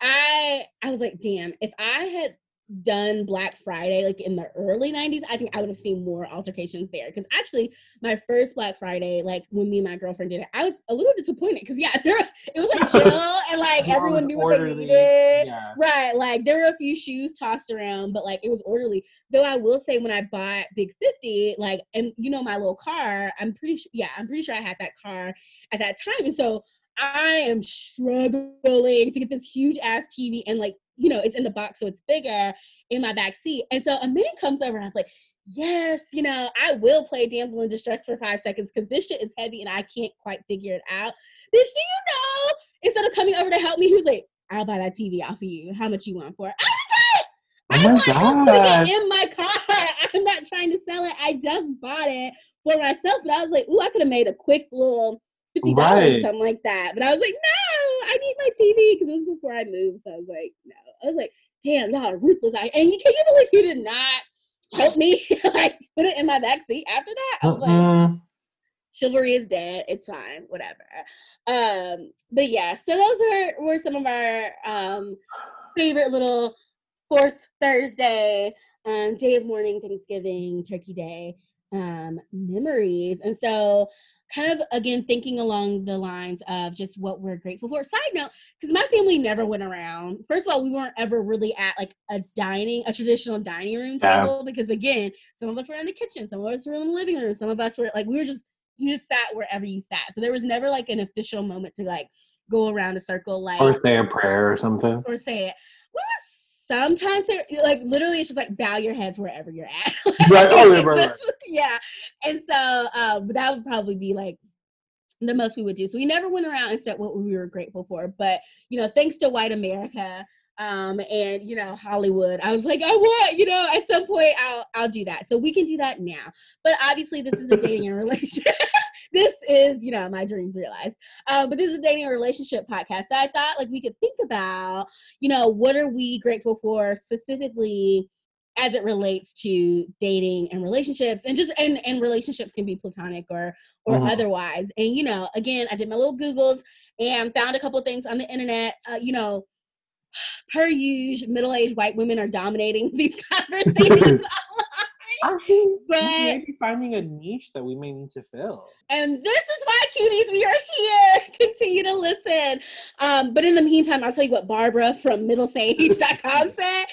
I I was like, damn, if I had done Black Friday like in the early 90s, I think I would have seen more altercations there. Because actually, my first Black Friday, like when me and my girlfriend did it, I was a little disappointed because yeah, there it was like chill and like everyone knew orderly. what they needed. Yeah. Right. Like there were a few shoes tossed around, but like it was orderly. Though I will say when I bought Big 50, like and you know my little car, I'm pretty sure yeah, I'm pretty sure I had that car at that time. And so I am struggling to get this huge ass TV and like, you know, it's in the box, so it's bigger in my back seat. And so a man comes over and I was like, yes, you know, I will play damsel in distress for five seconds because this shit is heavy and I can't quite figure it out. Bitch, do you know? Instead of coming over to help me, he was like, I'll buy that TV off of you. How much you want for it? I was like, oh my God. putting it in my car. I'm not trying to sell it. I just bought it for myself. But I was like, ooh, I could have made a quick little fifty dollars, right. something like that. But I was like, no, I need my TV because it was before I moved. So I was like, no. I was like, damn, y'all are ruthless. I and you can you believe you did not help me like put it in my back seat after that? I was uh-uh. like, chivalry is dead. It's fine, whatever. Um, but yeah, so those were were some of our um favorite little fourth Thursday, um, day of mourning, Thanksgiving, Turkey Day um memories. And so kind of again thinking along the lines of just what we're grateful for. Side note, because my family never went around. First of all, we weren't ever really at like a dining, a traditional dining room table, yeah. because again, some of us were in the kitchen, some of us were in the living room, some of us were like we were just you just sat wherever you sat. So there was never like an official moment to like go around a circle like or say a prayer or something. Or say it. We sometimes like literally it's just like bow your heads wherever you're at. right. Oh, yeah, right, right. yeah. And so um, that would probably be like the most we would do. So we never went around and said what we were grateful for. But you know, thanks to white America um and you know hollywood i was like i want you know at some point i'll i'll do that so we can do that now but obviously this is a dating and relationship this is you know my dreams realized um but this is a dating and relationship podcast so i thought like we could think about you know what are we grateful for specifically as it relates to dating and relationships and just and, and relationships can be platonic or or mm-hmm. otherwise and you know again i did my little googles and found a couple things on the internet uh, you know per usual, middle-aged white women are dominating these conversations. I think but, finding a niche that we may need to fill. And this is why, cuties, we are here. Continue to listen. Um, but in the meantime, I'll tell you what Barbara from middlesage.com said.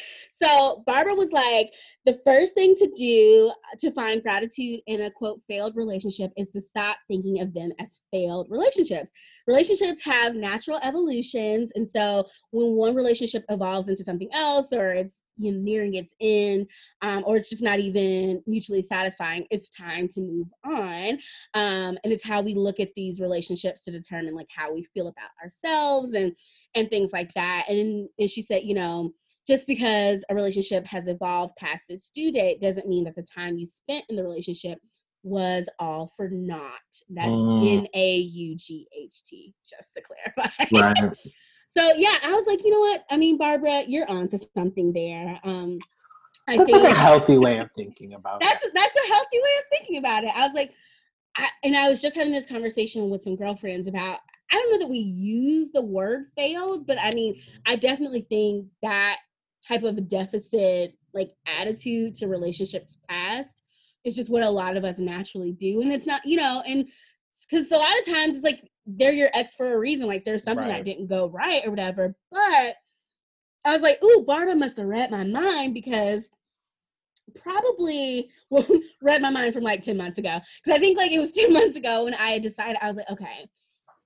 So Barbara was like, the first thing to do to find gratitude in a quote failed relationship is to stop thinking of them as failed relationships. Relationships have natural evolutions. And so when one relationship evolves into something else or it's you know, nearing its end, um, or it's just not even mutually satisfying, it's time to move on. Um, and it's how we look at these relationships to determine like how we feel about ourselves and and things like that. And and she said, you know, just because a relationship has evolved past its due date doesn't mean that the time you spent in the relationship was all for naught. That's mm. N A U G H T, just to clarify. Right. so yeah, I was like, you know what? I mean, Barbara, you're onto something there. Um, I that's think like a healthy way of thinking about that's, it. That's a healthy way of thinking about it. I was like, I, and I was just having this conversation with some girlfriends about I don't know that we use the word failed, but I mean, I definitely think that type of deficit like attitude to relationships past is just what a lot of us naturally do. And it's not, you know, and because a lot of times it's like they're your ex for a reason, like there's something right. that didn't go right or whatever. But I was like, ooh, Barbara must have read my mind because probably well, read my mind from like 10 months ago. Because I think like it was two months ago when I decided, I was like, okay,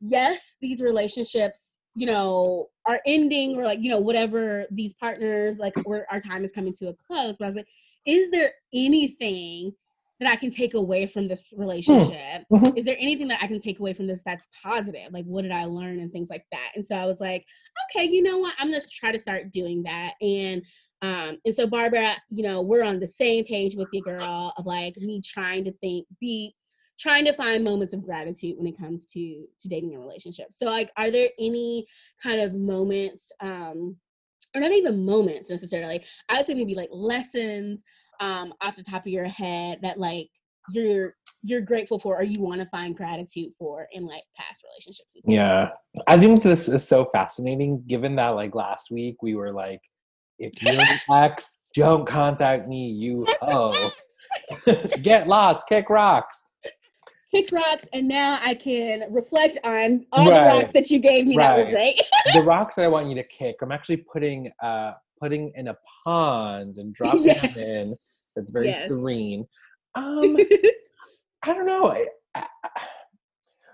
yes, these relationships, you know, are ending or like, you know, whatever these partners, like our time is coming to a close. But I was like, is there anything that I can take away from this hmm. relationship? Mm-hmm. Is there anything that I can take away from this that's positive? Like, what did I learn and things like that? And so I was like, okay, you know what? I'm gonna try to start doing that. And um, and so Barbara, you know, we're on the same page with you, girl, of like me trying to think, be trying to find moments of gratitude when it comes to to dating a relationship. So like, are there any kind of moments, um, or not even moments necessarily? I would say maybe like lessons um, off the top of your head that like you're you're grateful for or you want to find gratitude for in like past relationships yeah. I think this is so fascinating given that like last week we were like if you're an ex don't contact me you oh get lost kick rocks. Kick rocks and now i can reflect on all right. the rocks that you gave me right. that were great. The rocks that i want you to kick i'm actually putting uh putting in a pond and dropping yes. them in. It's very yes. serene. Um, I don't know. I, I,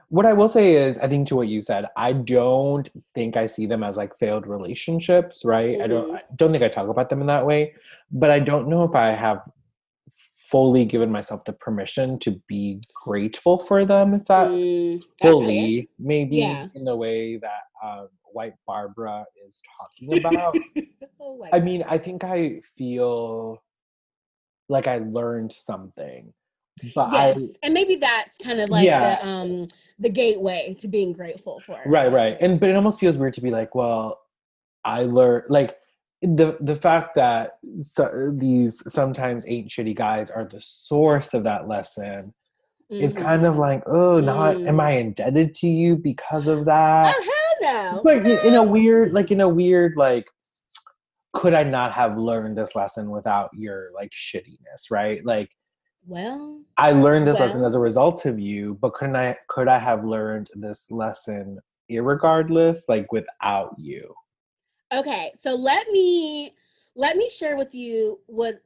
what I will say is, I think to what you said, I don't think I see them as like failed relationships, right? Mm-hmm. I don't. Mm-hmm. I don't think I talk about them in that way, but I don't know if I have fully given myself the permission to be grateful for them. If that mm, fully, maybe yeah. in the way that um, White Barbara is talking about. oh I mean, I think I feel like I learned something. But yes. I, and maybe that's kind of like yeah. the um the gateway to being grateful for. Right, right. And but it almost feels weird to be like, well, I learned like the the fact that so, these sometimes ain't shitty guys are the source of that lesson mm-hmm. is kind of like, oh, mm. not am I indebted to you because of that? Oh, But in a weird, like in a weird, like, could I not have learned this lesson without your like shittiness, right? Like, well, I learned this well. lesson as a result of you, but couldn't I? Could I have learned this lesson irregardless, like without you? Okay, so let me let me share with you what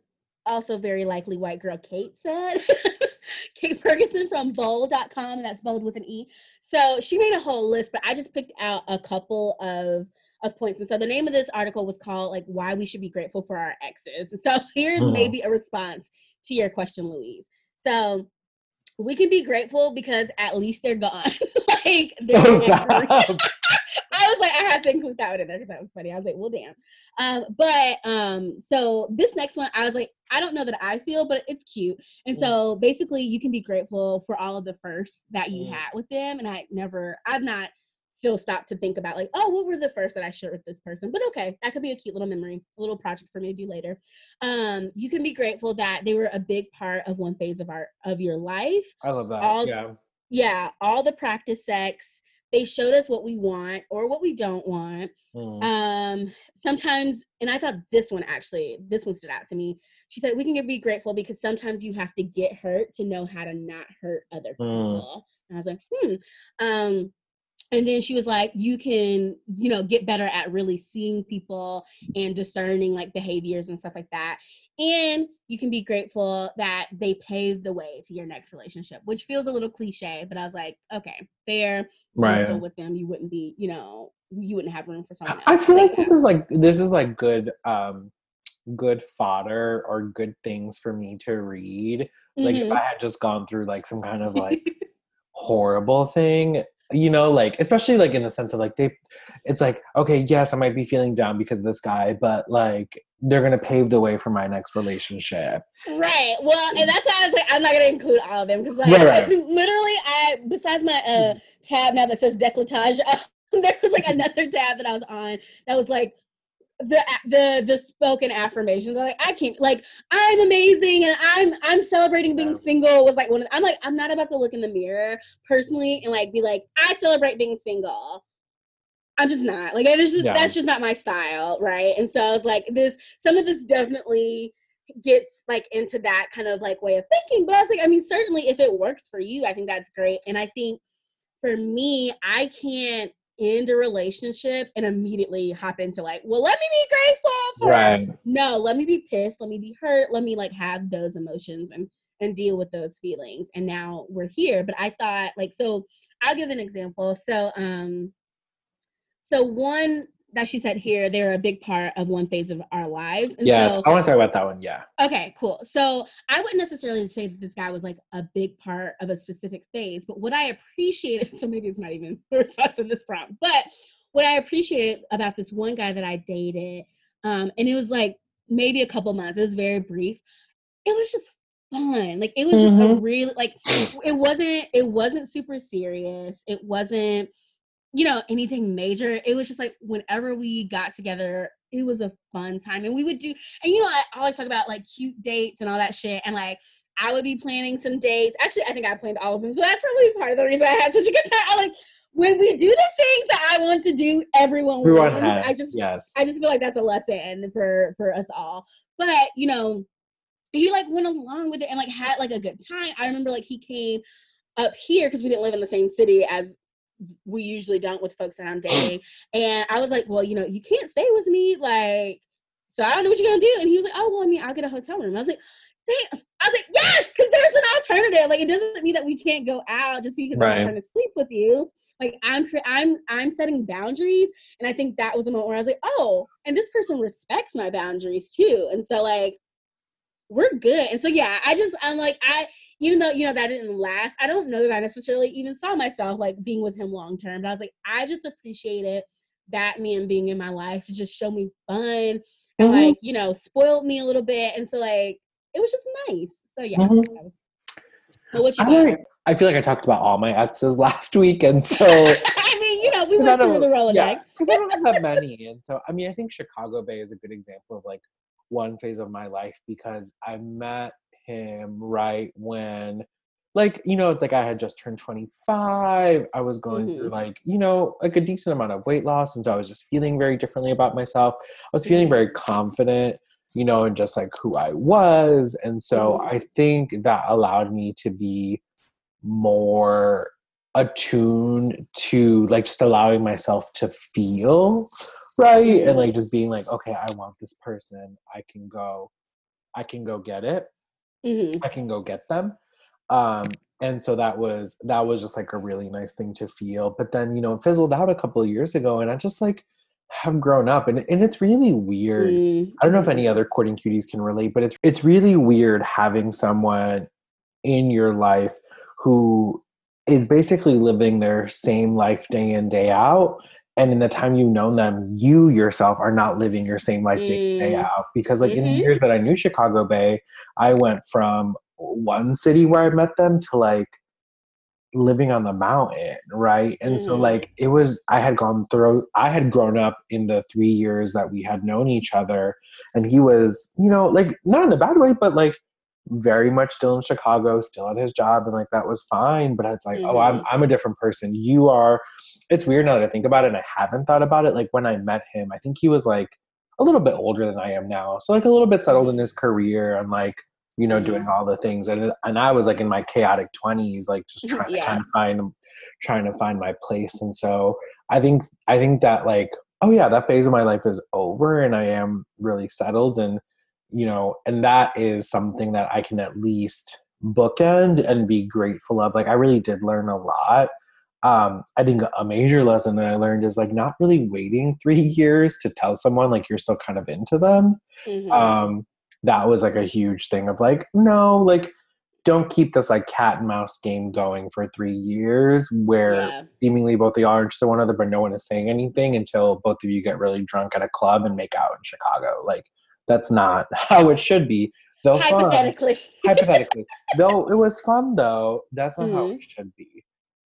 also very likely white girl Kate said. Kate Ferguson from bolde.com, and that's bold with an E. So she made a whole list, but I just picked out a couple of of points. And so the name of this article was called like why we should be grateful for our exes. So here's mm. maybe a response to your question, Louise. So we can be grateful because at least they're gone. like they're oh, I was like, I had to include that one in there because that was funny. I was like, well, damn. Um, but um, so this next one, I was like, I don't know that I feel, but it's cute. And so basically, you can be grateful for all of the firsts that you had with them. And I never, I've not still stopped to think about like, oh, what were the first that I shared with this person? But okay, that could be a cute little memory, a little project for me to do later. Um, you can be grateful that they were a big part of one phase of our of your life. I love that. All, yeah. Yeah, all the practice sex, they showed us what we want or what we don't want. Mm. Um, sometimes, and I thought this one actually, this one stood out to me. She said, We can be grateful because sometimes you have to get hurt to know how to not hurt other hmm. people. Mm. And I was like, hmm. Um, and then she was like you can you know get better at really seeing people and discerning like behaviors and stuff like that and you can be grateful that they paved the way to your next relationship which feels a little cliche but i was like okay fair right so with them you wouldn't be you know you wouldn't have room for someone else i feel like this is like this is like good um good fodder or good things for me to read like mm-hmm. if i had just gone through like some kind of like horrible thing you know like especially like in the sense of like they it's like okay yes i might be feeling down because of this guy but like they're gonna pave the way for my next relationship right well and that's why i was like i'm not gonna include all of them because like right, right. literally i besides my uh tab now that says decolletage uh, there was like another tab that i was on that was like the the the spoken affirmations. Like i can't like i'm amazing and i'm i'm celebrating being single was like one of, i'm like i'm not about to look in the mirror personally and like be like i celebrate being single. I'm just not like this just yeah. that's just not my style right? And so i was like this some of this definitely gets like into that kind of like way of thinking but i was like i mean certainly if it works for you i think that's great. And i think for me i can't end a relationship and immediately hop into like, well, let me be grateful for right. No, let me be pissed, let me be hurt, let me like have those emotions and and deal with those feelings. And now we're here. But I thought like so I'll give an example. So um so one that she said here, they're a big part of one phase of our lives. And yes, so, I want to talk about that one. Yeah. Okay, cool. So I wouldn't necessarily say that this guy was like a big part of a specific phase, but what I appreciated, so maybe it's not even the response in this prompt, but what I appreciated about this one guy that I dated, um, and it was like maybe a couple months, it was very brief. It was just fun. Like it was just mm-hmm. a really like it wasn't it wasn't super serious. It wasn't you know, anything major. It was just like whenever we got together, it was a fun time. And we would do, and you know, I always talk about like cute dates and all that shit. And like, I would be planning some dates. Actually, I think I planned all of them. So that's probably part of the reason I had such a good time. I like, when we do the things that I want to do, everyone, everyone wins. Has, I just, yes. I just feel like that's a lesson for for us all. But you know, he like went along with it and like had like a good time. I remember like he came up here because we didn't live in the same city as we usually don't with folks that I'm dating. And I was like, well, you know, you can't stay with me. Like, so I don't know what you're gonna do. And he was like, oh, well, I mean, I'll get a hotel room. I was like, Damn. I was like, yes, because there's an alternative. Like, it doesn't mean that we can't go out just because right. I'm trying to sleep with you. Like, I'm I'm I'm setting boundaries, and I think that was the moment where I was like, oh, and this person respects my boundaries too. And so, like, we're good. And so, yeah, I just I'm like I even though you know that didn't last i don't know that i necessarily even saw myself like being with him long term but i was like i just appreciated that man being in my life to just show me fun and mm-hmm. like you know spoiled me a little bit and so like it was just nice so yeah mm-hmm. was, but what you got? I, I feel like i talked about all my exes last week and so i mean you know we went through the rolodex yeah, because i don't have many and so i mean i think chicago bay is a good example of like one phase of my life because i met him right when like you know it's like i had just turned 25 i was going mm-hmm. through like you know like a decent amount of weight loss and so i was just feeling very differently about myself i was feeling very mm-hmm. confident you know and just like who i was and so mm-hmm. i think that allowed me to be more attuned to like just allowing myself to feel right and mm-hmm. like just being like okay i want this person i can go i can go get it mm-hmm. I can go get them. Um, and so that was that was just like a really nice thing to feel. But then you know it fizzled out a couple of years ago, and I just like have grown up, and and it's really weird. Mm-hmm. I don't know if any other courting cuties can relate, but it's it's really weird having someone in your life who is basically living their same life day in day out and in the time you've known them you yourself are not living your same life day, day mm. out because like mm-hmm. in the mm-hmm. years that i knew chicago bay i went from one city where i met them to like living on the mountain right and mm. so like it was i had gone through i had grown up in the three years that we had known each other and he was you know like not in a bad way but like very much still in Chicago, still at his job, and like that was fine. But it's like, mm-hmm. oh, I'm mm-hmm. I'm a different person. You are. It's weird now that I think about it, and I haven't thought about it. Like when I met him, I think he was like a little bit older than I am now, so like a little bit settled in his career and like you know doing all the things. And and I was like in my chaotic twenties, like just trying yeah. to kind of find trying to find my place. And so I think I think that like oh yeah, that phase of my life is over, and I am really settled and you know, and that is something that I can at least bookend and be grateful of. Like I really did learn a lot. Um, I think a major lesson that I learned is like not really waiting three years to tell someone like you're still kind of into them. Mm-hmm. Um, that was like a huge thing of like, no, like don't keep this like cat and mouse game going for three years where yeah. seemingly both of y'all are interested in one another, but no one is saying anything until both of you get really drunk at a club and make out in Chicago. Like that's not how it should be. Though hypothetically, fun, hypothetically, though it was fun though. That's not mm-hmm. how it should be.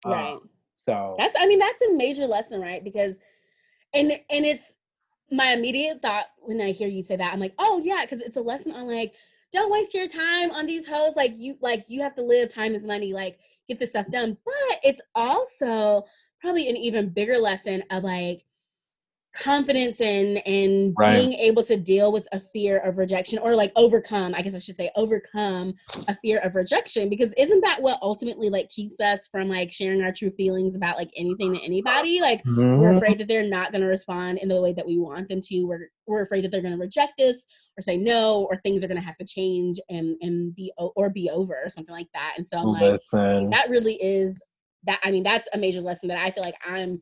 Right. Um, so that's. I mean, that's a major lesson, right? Because, and and it's my immediate thought when I hear you say that, I'm like, oh yeah, because it's a lesson on like, don't waste your time on these hoes. Like you, like you have to live. Time is money. Like get this stuff done. But it's also probably an even bigger lesson of like confidence and and right. being able to deal with a fear of rejection or like overcome i guess i should say overcome a fear of rejection. Because isn't that what ultimately like keeps us from like sharing our true feelings about like anything to anybody? Like mm-hmm. we're afraid that they're not going to respond in the way that we want them to. We're we're afraid that they're going to reject us or say no or things are going to have to change and and be or be over or something like that. And so i'm like that really is that i mean that's a major lesson that i feel like i'm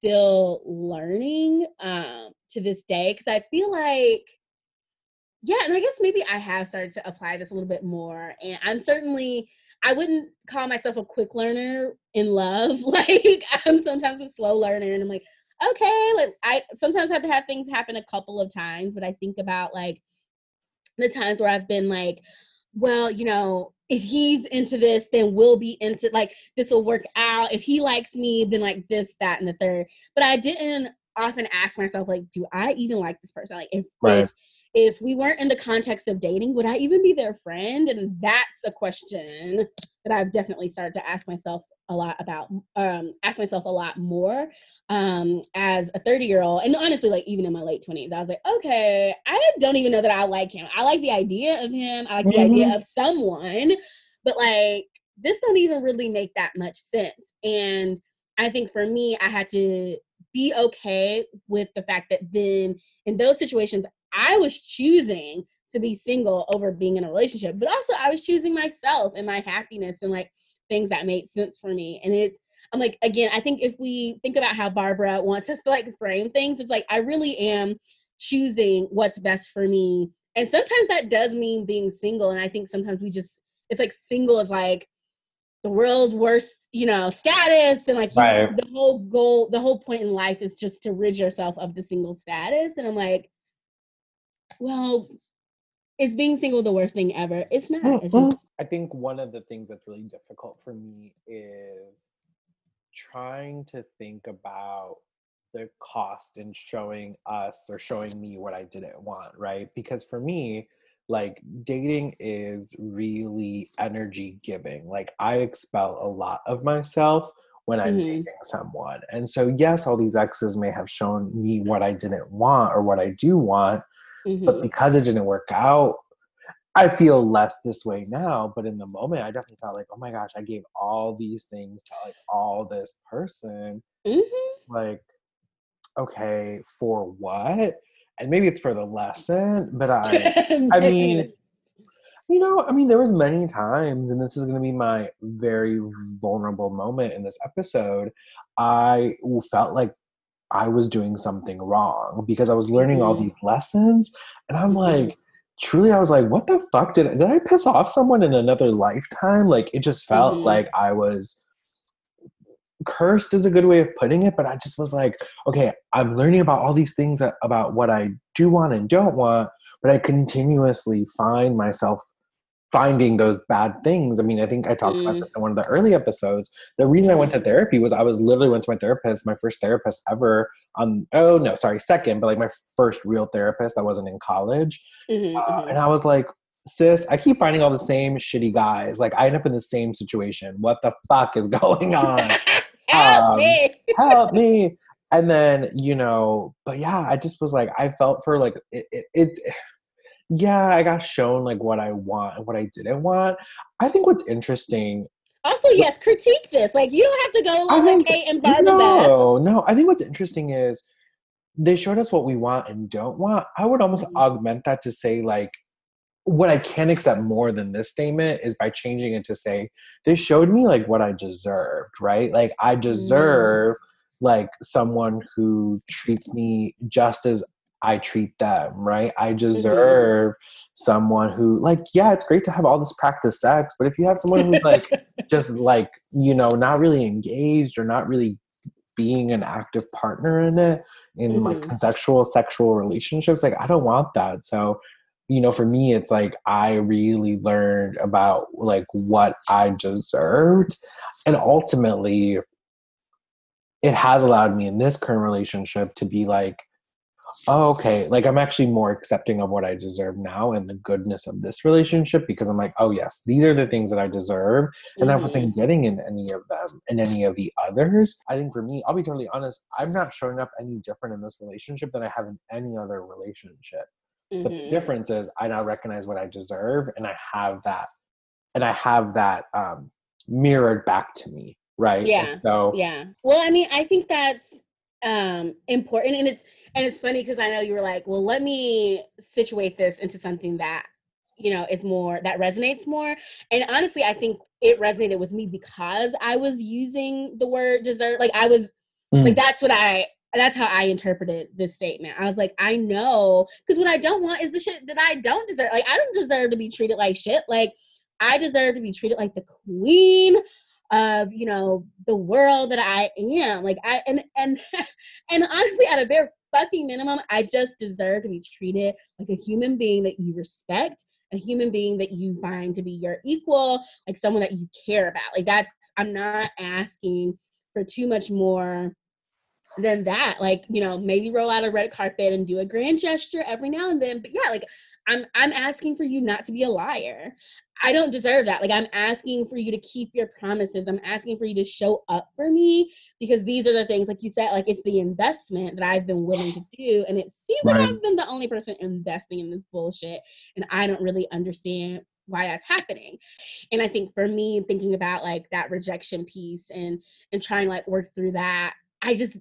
still learning um, to this day because I feel like, yeah, and I guess maybe I have started to apply this a little bit more. And I'm certainly, I wouldn't call myself a quick learner in love. like I'm sometimes a slow learner, and I'm like, okay, like I sometimes have to have things happen a couple of times, but I think about like the times where I've been like, well, you know, if he's into this, then we'll be into like this will work out. If he likes me, then like this, that, and the third. But I didn't often ask myself, like, do I even like this person? Like if right. if if we weren't in the context of dating, would I even be their friend? And that's a question that I've definitely started to ask myself a lot about um ask myself a lot more um as a 30 year old and honestly like even in my late 20s i was like okay i don't even know that i like him i like the idea of him i like mm-hmm. the idea mm-hmm. of someone but like this don't even really make that much sense and i think for me i had to be okay with the fact that then in those situations i was choosing to be single over being in a relationship but also i was choosing myself and my happiness and like things that made sense for me. And it's I'm like, again, I think if we think about how Barbara wants us to like frame things, it's like I really am choosing what's best for me. And sometimes that does mean being single. And I think sometimes we just it's like single is like the world's worst, you know, status and like right. know, the whole goal, the whole point in life is just to rid yourself of the single status. And I'm like, well, is being single the worst thing ever? It's not. It's just... I think one of the things that's really difficult for me is trying to think about the cost in showing us or showing me what I didn't want, right? Because for me, like dating is really energy giving. Like I expel a lot of myself when I'm mm-hmm. dating someone. And so, yes, all these exes may have shown me what I didn't want or what I do want, Mm-hmm. But because it didn't work out, I feel less this way now. But in the moment, I definitely felt like, oh my gosh, I gave all these things to like all this person. Mm-hmm. Like, okay, for what? And maybe it's for the lesson, but I, I mean, you know, I mean, there was many times, and this is going to be my very vulnerable moment in this episode. I felt like I was doing something wrong because I was learning mm-hmm. all these lessons. And I'm mm-hmm. like, truly, I was like, what the fuck did I, did I piss off someone in another lifetime? Like, it just felt mm-hmm. like I was cursed is a good way of putting it, but I just was like, okay, I'm learning about all these things that, about what I do want and don't want, but I continuously find myself finding those bad things. I mean, I think I talked mm. about this in one of the early episodes. The reason I went to therapy was I was literally went to my therapist, my first therapist ever. Um, oh no, sorry, second, but like my first real therapist. I wasn't in college, mm-hmm, uh, mm-hmm. and I was like, sis, I keep finding all the same shitty guys. Like I end up in the same situation. What the fuck is going on? help um, me! help me! And then you know, but yeah, I just was like, I felt for like it, it, it yeah, I got shown like what I want and what I didn't want. I think what's interesting. Also, yes, critique this. Like you don't have to go along with Kate and Barbara. No, no. I think what's interesting is they showed us what we want and don't want. I would almost mm-hmm. augment that to say like what I can accept more than this statement is by changing it to say they showed me like what I deserved, right? Like I mm. deserve mm. like someone who treats me just as I treat them, right? I mm-hmm. deserve mm-hmm. someone who, like, yeah, it's great to have all this practice sex, but if you have someone who's like, just like, you know, not really engaged or not really being an active partner in it, in mm-hmm. like consensual sexual relationships, like, I don't want that. So, you know, for me, it's like I really learned about like what I deserved. And ultimately, it has allowed me in this current relationship to be like, oh, okay, like I'm actually more accepting of what I deserve now and the goodness of this relationship because I'm like, oh yes, these are the things that I deserve, and mm-hmm. I wasn't mm-hmm. getting in any of them in any of the others. I think for me, I'll be totally honest, I'm not showing up any different in this relationship than I have in any other relationship. Mm-hmm. The difference is I now recognize what I deserve, and I have that, and I have that um, mirrored back to me, right? Yeah. And so yeah. Well, I mean, I think that's um important and it's and it's funny because i know you were like well let me situate this into something that you know is more that resonates more. And honestly i think it resonated with me because i was using the word deserve like i was mm. like that's what i that's how i interpreted this statement. I was like i know because what i don't want is the shit that i don't deserve like i don't deserve to be treated like shit like i deserve to be treated like the queen of you know the world that I am. Like I and and and honestly, at a bare fucking minimum, I just deserve to be treated like a human being that you respect, a human being that you find to be your equal, like someone that you care about. Like that's I'm not asking for too much more than that. Like, you know, maybe roll out a red carpet and do a grand gesture every now and then. But yeah, like I'm I'm asking for you not to be a liar. I don't deserve that. Like I'm asking for you to keep your promises. I'm asking for you to show up for me because these are the things, like you said, like it's the investment that I've been willing to do. And it seems right. like I've been the only person investing in this bullshit. And I don't really understand why that's happening. And I think for me, thinking about like that rejection piece and and trying to like work through that, I just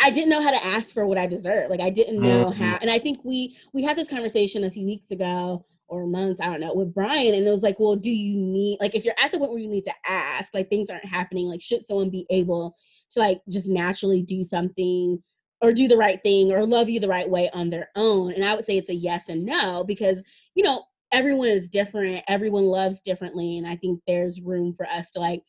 I didn't know how to ask for what I deserve. Like I didn't know mm-hmm. how. And I think we we had this conversation a few weeks ago or months, I don't know, with Brian. And it was like, well, do you need like if you're at the point where you need to ask, like things aren't happening, like should someone be able to like just naturally do something or do the right thing or love you the right way on their own? And I would say it's a yes and no because, you know, everyone is different, everyone loves differently. And I think there's room for us to like,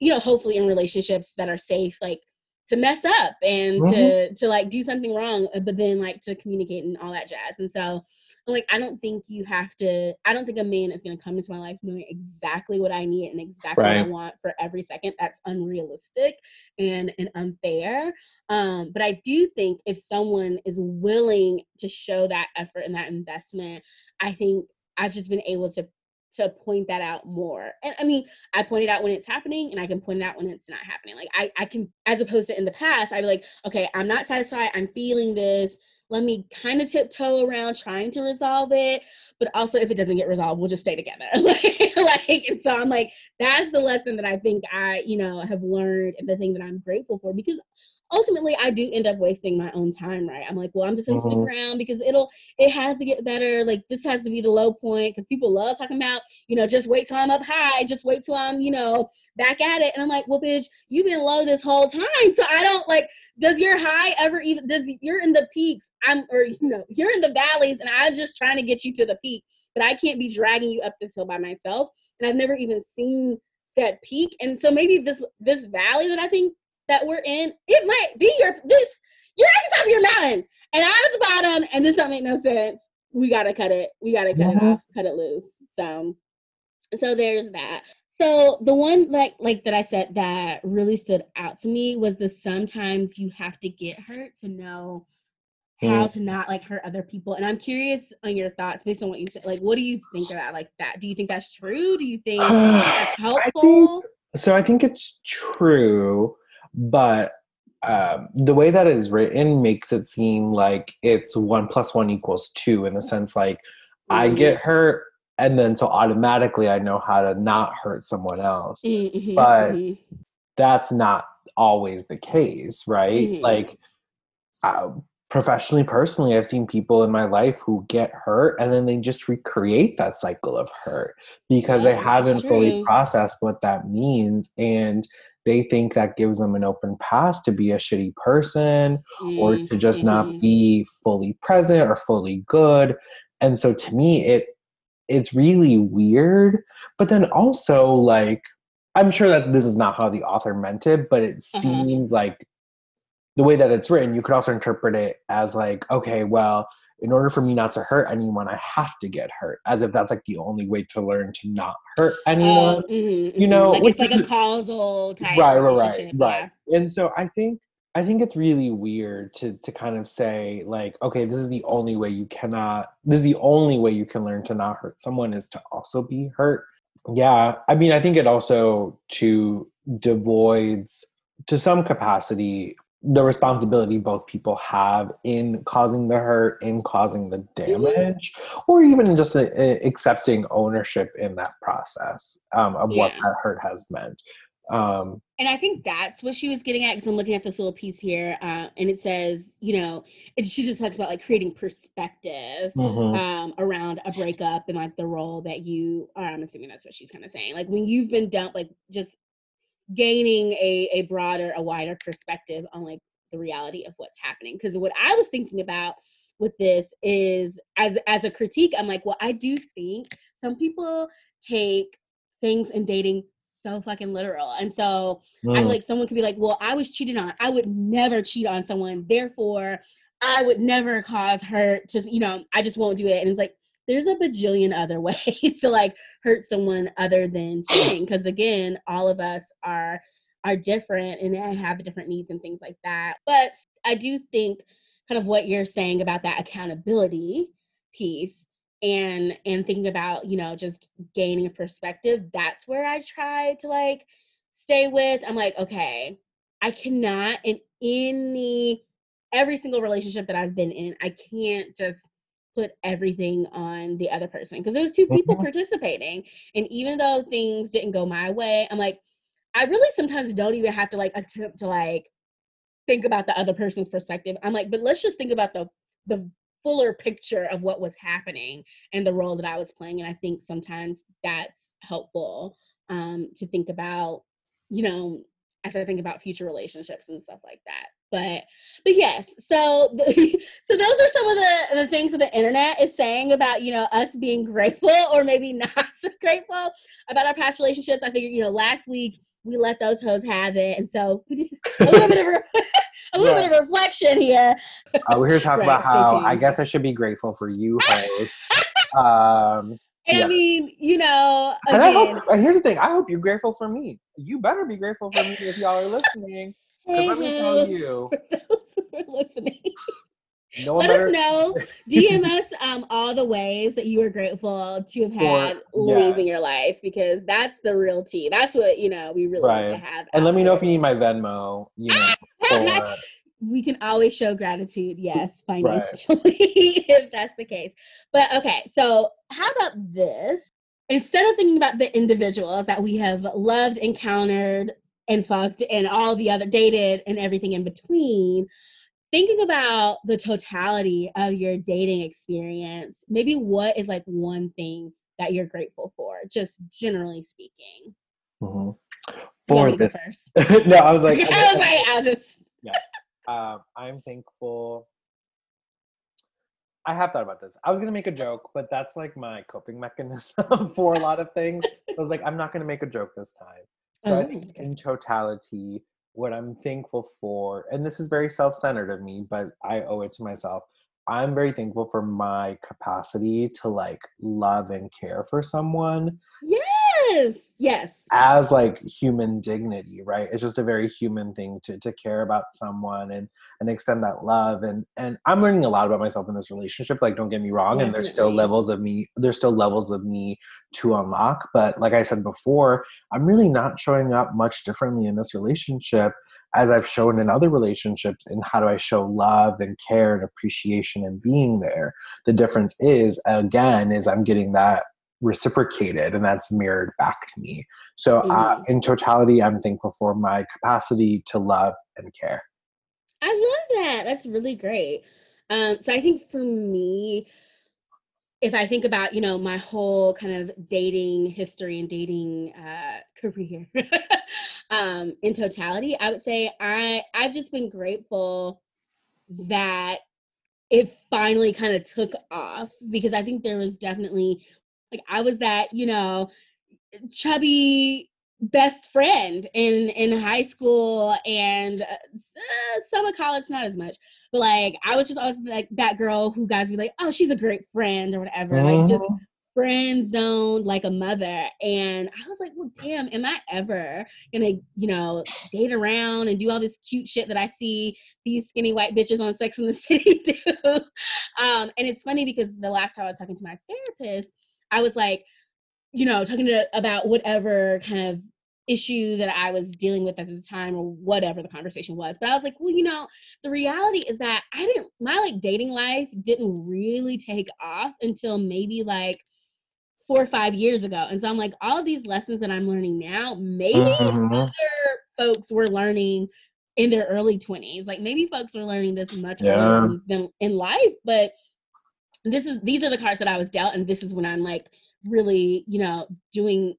you know, hopefully in relationships that are safe, like to mess up and mm-hmm. to to like do something wrong uh, but then like to communicate and all that jazz and so I'm like i don't think you have to i don't think a man is going to come into my life knowing exactly what i need and exactly right. what i want for every second that's unrealistic and and unfair um but i do think if someone is willing to show that effort and that investment i think i've just been able to to point that out more. And I mean, I point it out when it's happening and I can point it out when it's not happening. Like I, I can, as opposed to in the past, I'd be like, okay, I'm not satisfied. I'm feeling this. Let me kind of tiptoe around trying to resolve it. But also, if it doesn't get resolved, we'll just stay together. like, and so I'm like, that's the lesson that I think I, you know, have learned and the thing that I'm grateful for because ultimately I do end up wasting my own time, right? I'm like, well, I'm just gonna stick mm-hmm. around because it'll it has to get better. Like this has to be the low point because people love talking about, you know, just wait till I'm up high, just wait till I'm, you know, back at it. And I'm like, well, bitch, you've been low this whole time. So I don't like, does your high ever even does you're in the peaks? I'm or you know, you're in the valleys and I'm just trying to get you to the peak, but I can't be dragging you up this hill by myself. And I've never even seen that peak. And so maybe this this valley that I think that we're in, it might be your this you're at the top of your mountain and I'm at the bottom and this don't make no sense. We gotta cut it. We gotta cut mm-hmm. it off, cut it loose. So so there's that. So the one like like that I said that really stood out to me was the sometimes you have to get hurt to know how mm. to not like hurt other people. And I'm curious on your thoughts based on what you said. Like, what do you think about like that? Do you think that's true? Do you think that's helpful? I think, so I think it's true but um, the way that it is written makes it seem like it's one plus one equals two in the sense like mm-hmm. I get hurt and then so automatically I know how to not hurt someone else. Mm-hmm, but mm-hmm. that's not always the case, right? Mm-hmm. Like uh, professionally, personally, I've seen people in my life who get hurt and then they just recreate that cycle of hurt because yeah, they haven't fully processed what that means and they think that gives them an open pass to be a shitty person mm-hmm. or to just not mm-hmm. be fully present or fully good and so to me it it's really weird but then also like i'm sure that this is not how the author meant it but it uh-huh. seems like the way that it's written you could also interpret it as like okay well in order for me not to hurt anyone, I have to get hurt, as if that's like the only way to learn to not hurt anyone. mm-hmm, you know, like it's like is, a causal type. Right, right, right, right. And so I think I think it's really weird to to kind of say like, okay, this is the only way you cannot. This is the only way you can learn to not hurt someone is to also be hurt. Yeah, I mean, I think it also to devoids to some capacity the responsibility both people have in causing the hurt, in causing the mm-hmm. damage, or even just a, a, accepting ownership in that process um, of yeah. what that hurt has meant. Um, and I think that's what she was getting at because I'm looking at this little piece here, uh, and it says, you know, it, she just talks about like creating perspective mm-hmm. um, around a breakup and like the role that you are. I'm assuming that's what she's kind of saying. Like when you've been dumped, like just gaining a, a broader, a wider perspective on like the reality of what's happening. Because what I was thinking about with this is as as a critique, I'm like, well, I do think some people take things in dating so fucking literal. And so mm. I like someone could be like, well, I was cheated on. I would never cheat on someone. Therefore, I would never cause hurt to, you know, I just won't do it. And it's like, there's a bajillion other ways to like hurt someone other than cheating. Because again, all of us are are different and have different needs and things like that. But I do think kind of what you're saying about that accountability piece and and thinking about you know just gaining a perspective that's where i try to like stay with i'm like okay i cannot in any every single relationship that i've been in i can't just put everything on the other person because there was two people mm-hmm. participating and even though things didn't go my way i'm like i really sometimes don't even have to like attempt to like think about the other person's perspective i'm like but let's just think about the the fuller picture of what was happening and the role that I was playing. And I think sometimes that's helpful um, to think about, you know, as I think about future relationships and stuff like that. But but yes, so the, so those are some of the the things that the internet is saying about you know us being grateful or maybe not so grateful about our past relationships. I figured you know last week we let those hoes have it, and so a little bit of a little yeah. bit of reflection here. Uh, we're here to talk right, about how I guess I should be grateful for you hosts. um, and yeah. I mean, you know, again, and I hope, here's the thing: I hope you're grateful for me. You better be grateful for me if y'all are listening. Hey, let me tell you, listening. No Let us know. DM us um, all the ways that you are grateful to have had Louise yeah. in your life because that's the real tea. That's what you know we really right. to have. And let me know if you need my Venmo. You know, we can always show gratitude. Yes, financially, right. if that's the case. But okay, so how about this? Instead of thinking about the individuals that we have loved, encountered, and fucked, and all the other dated, and everything in between thinking about the totality of your dating experience, maybe what is like one thing that you're grateful for, just generally speaking? Mm-hmm. For this, no, I was like, I was like, I'll just. yeah, um, I'm thankful. I have thought about this. I was gonna make a joke, but that's like my coping mechanism for a lot of things. I was like, I'm not gonna make a joke this time. So oh, I think in totality, what I'm thankful for, and this is very self centered of me, but I owe it to myself. I'm very thankful for my capacity to like love and care for someone. Yes. Yes. As like human dignity, right? It's just a very human thing to to care about someone and and extend that love and and I'm learning a lot about myself in this relationship. Like don't get me wrong, Definitely. and there's still levels of me there's still levels of me to unlock, but like I said before, I'm really not showing up much differently in this relationship as I've shown in other relationships in how do I show love and care and appreciation and being there. The difference is again is I'm getting that reciprocated and that's mirrored back to me. So uh, mm-hmm. in totality, I'm thankful for my capacity to love and care. I love that. That's really great. Um, so I think for me, if I think about, you know, my whole kind of dating history and dating uh, career um, in totality, I would say I I've just been grateful that it finally kind of took off because I think there was definitely like I was that, you know, chubby best friend in in high school and uh, some of college not as much but like i was just always like that girl who guys be like oh she's a great friend or whatever mm-hmm. like just mm-hmm. friend zoned like a mother. And I was like, well, damn, am I ever gonna, you know, date around and do all this cute shit that I see these skinny white bitches on Sex in the City do? um, and it's funny because the last time I was talking to my therapist, I was like, you know, talking to about whatever kind of issue that I was dealing with at the time or whatever the conversation was. But I was like, well, you know, the reality is that I didn't my like dating life didn't really take off until maybe like four or five years ago. And so I'm like, all of these lessons that I'm learning now, maybe mm-hmm. other folks were learning in their early 20s. Like maybe folks were learning this much yeah. than in life, but this is these are the cards that I was dealt, and this is when I'm like really, you know, doing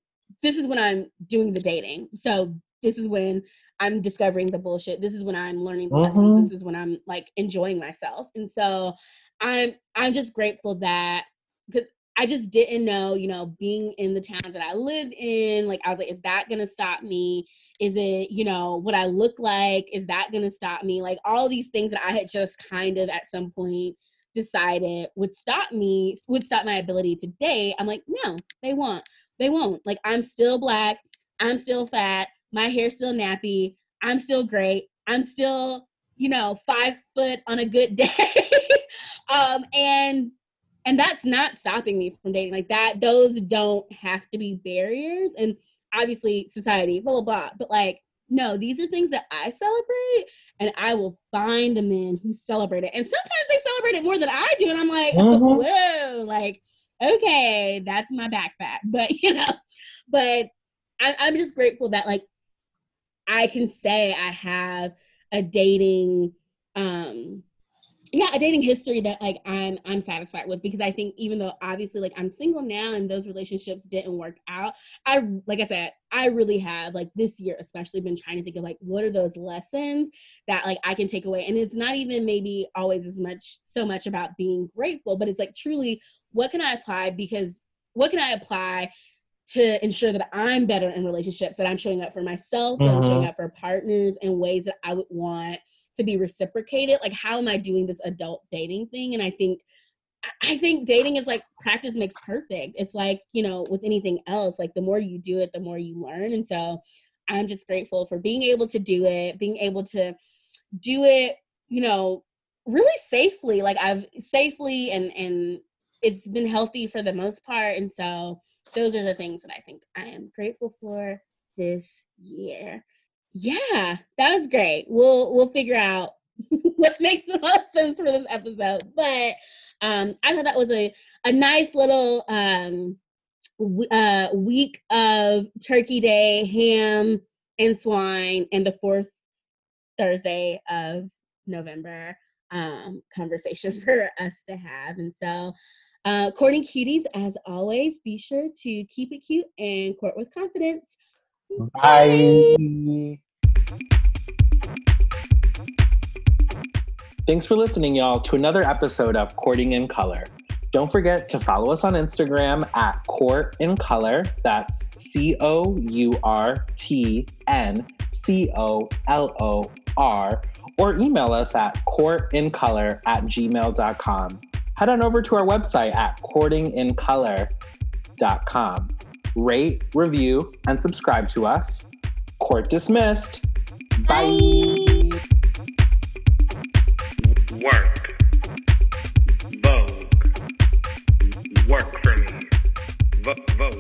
this is when I'm doing the dating. So this is when I'm discovering the bullshit. This is when I'm learning the mm-hmm. lessons. This is when I'm like enjoying myself. And so I'm I'm just grateful that because I just didn't know, you know, being in the towns that I lived in, like I was like, is that gonna stop me? Is it, you know, what I look like? Is that gonna stop me? Like all these things that I had just kind of at some point decided would stop me, would stop my ability to date. I'm like, no, they won't. They won't. Like I'm still black. I'm still fat. My hair's still nappy. I'm still great. I'm still, you know, five foot on a good day. um, and and that's not stopping me from dating like that those don't have to be barriers and obviously society blah blah blah but like no these are things that i celebrate and i will find the men who celebrate it and sometimes they celebrate it more than i do and i'm like mm-hmm. whoa like okay that's my back fat but you know but I, i'm just grateful that like i can say i have a dating um yeah a dating history that like i'm i'm satisfied with because i think even though obviously like i'm single now and those relationships didn't work out i like i said i really have like this year especially been trying to think of like what are those lessons that like i can take away? And it's not even maybe always as much so much about being grateful but it's like truly what can i apply? Because what can i apply to ensure that I'm better in relationships, that I'm showing up for myself, mm-hmm. that I'm showing mm-hmm. up for partners in ways that I would want to be reciprocated? Like how am i doing this adult dating thing? And i think i think dating is like practice makes perfect. It's like you know with anything else like the more you do it the more you learn. And so i'm just grateful for being able to do it being able to do it you know really safely. Like i've safely and and it's been healthy for the most part and so those are the things that i think i am grateful for this year yeah, that was great. We'll we'll figure out what makes the most sense for this episode. But um, I thought that was a a nice little um, uh, week of Turkey Day, ham and swine, and the fourth Thursday of November um, conversation for us to have. And so, uh, courting cuties, as always, be sure to keep it cute and court with confidence. Bye. Bye. Thanks for listening, y'all, to another episode of Courting in Color. Don't forget to follow us on Instagram at Court in Color. That's C O U R T N C O L O R. Or email us at courtincolor at gmail.com. Head on over to our website at courtingincolor.com. Rate, review, and subscribe to us. Court dismissed. Bye. Work. Vogue. Work for me. V- vote.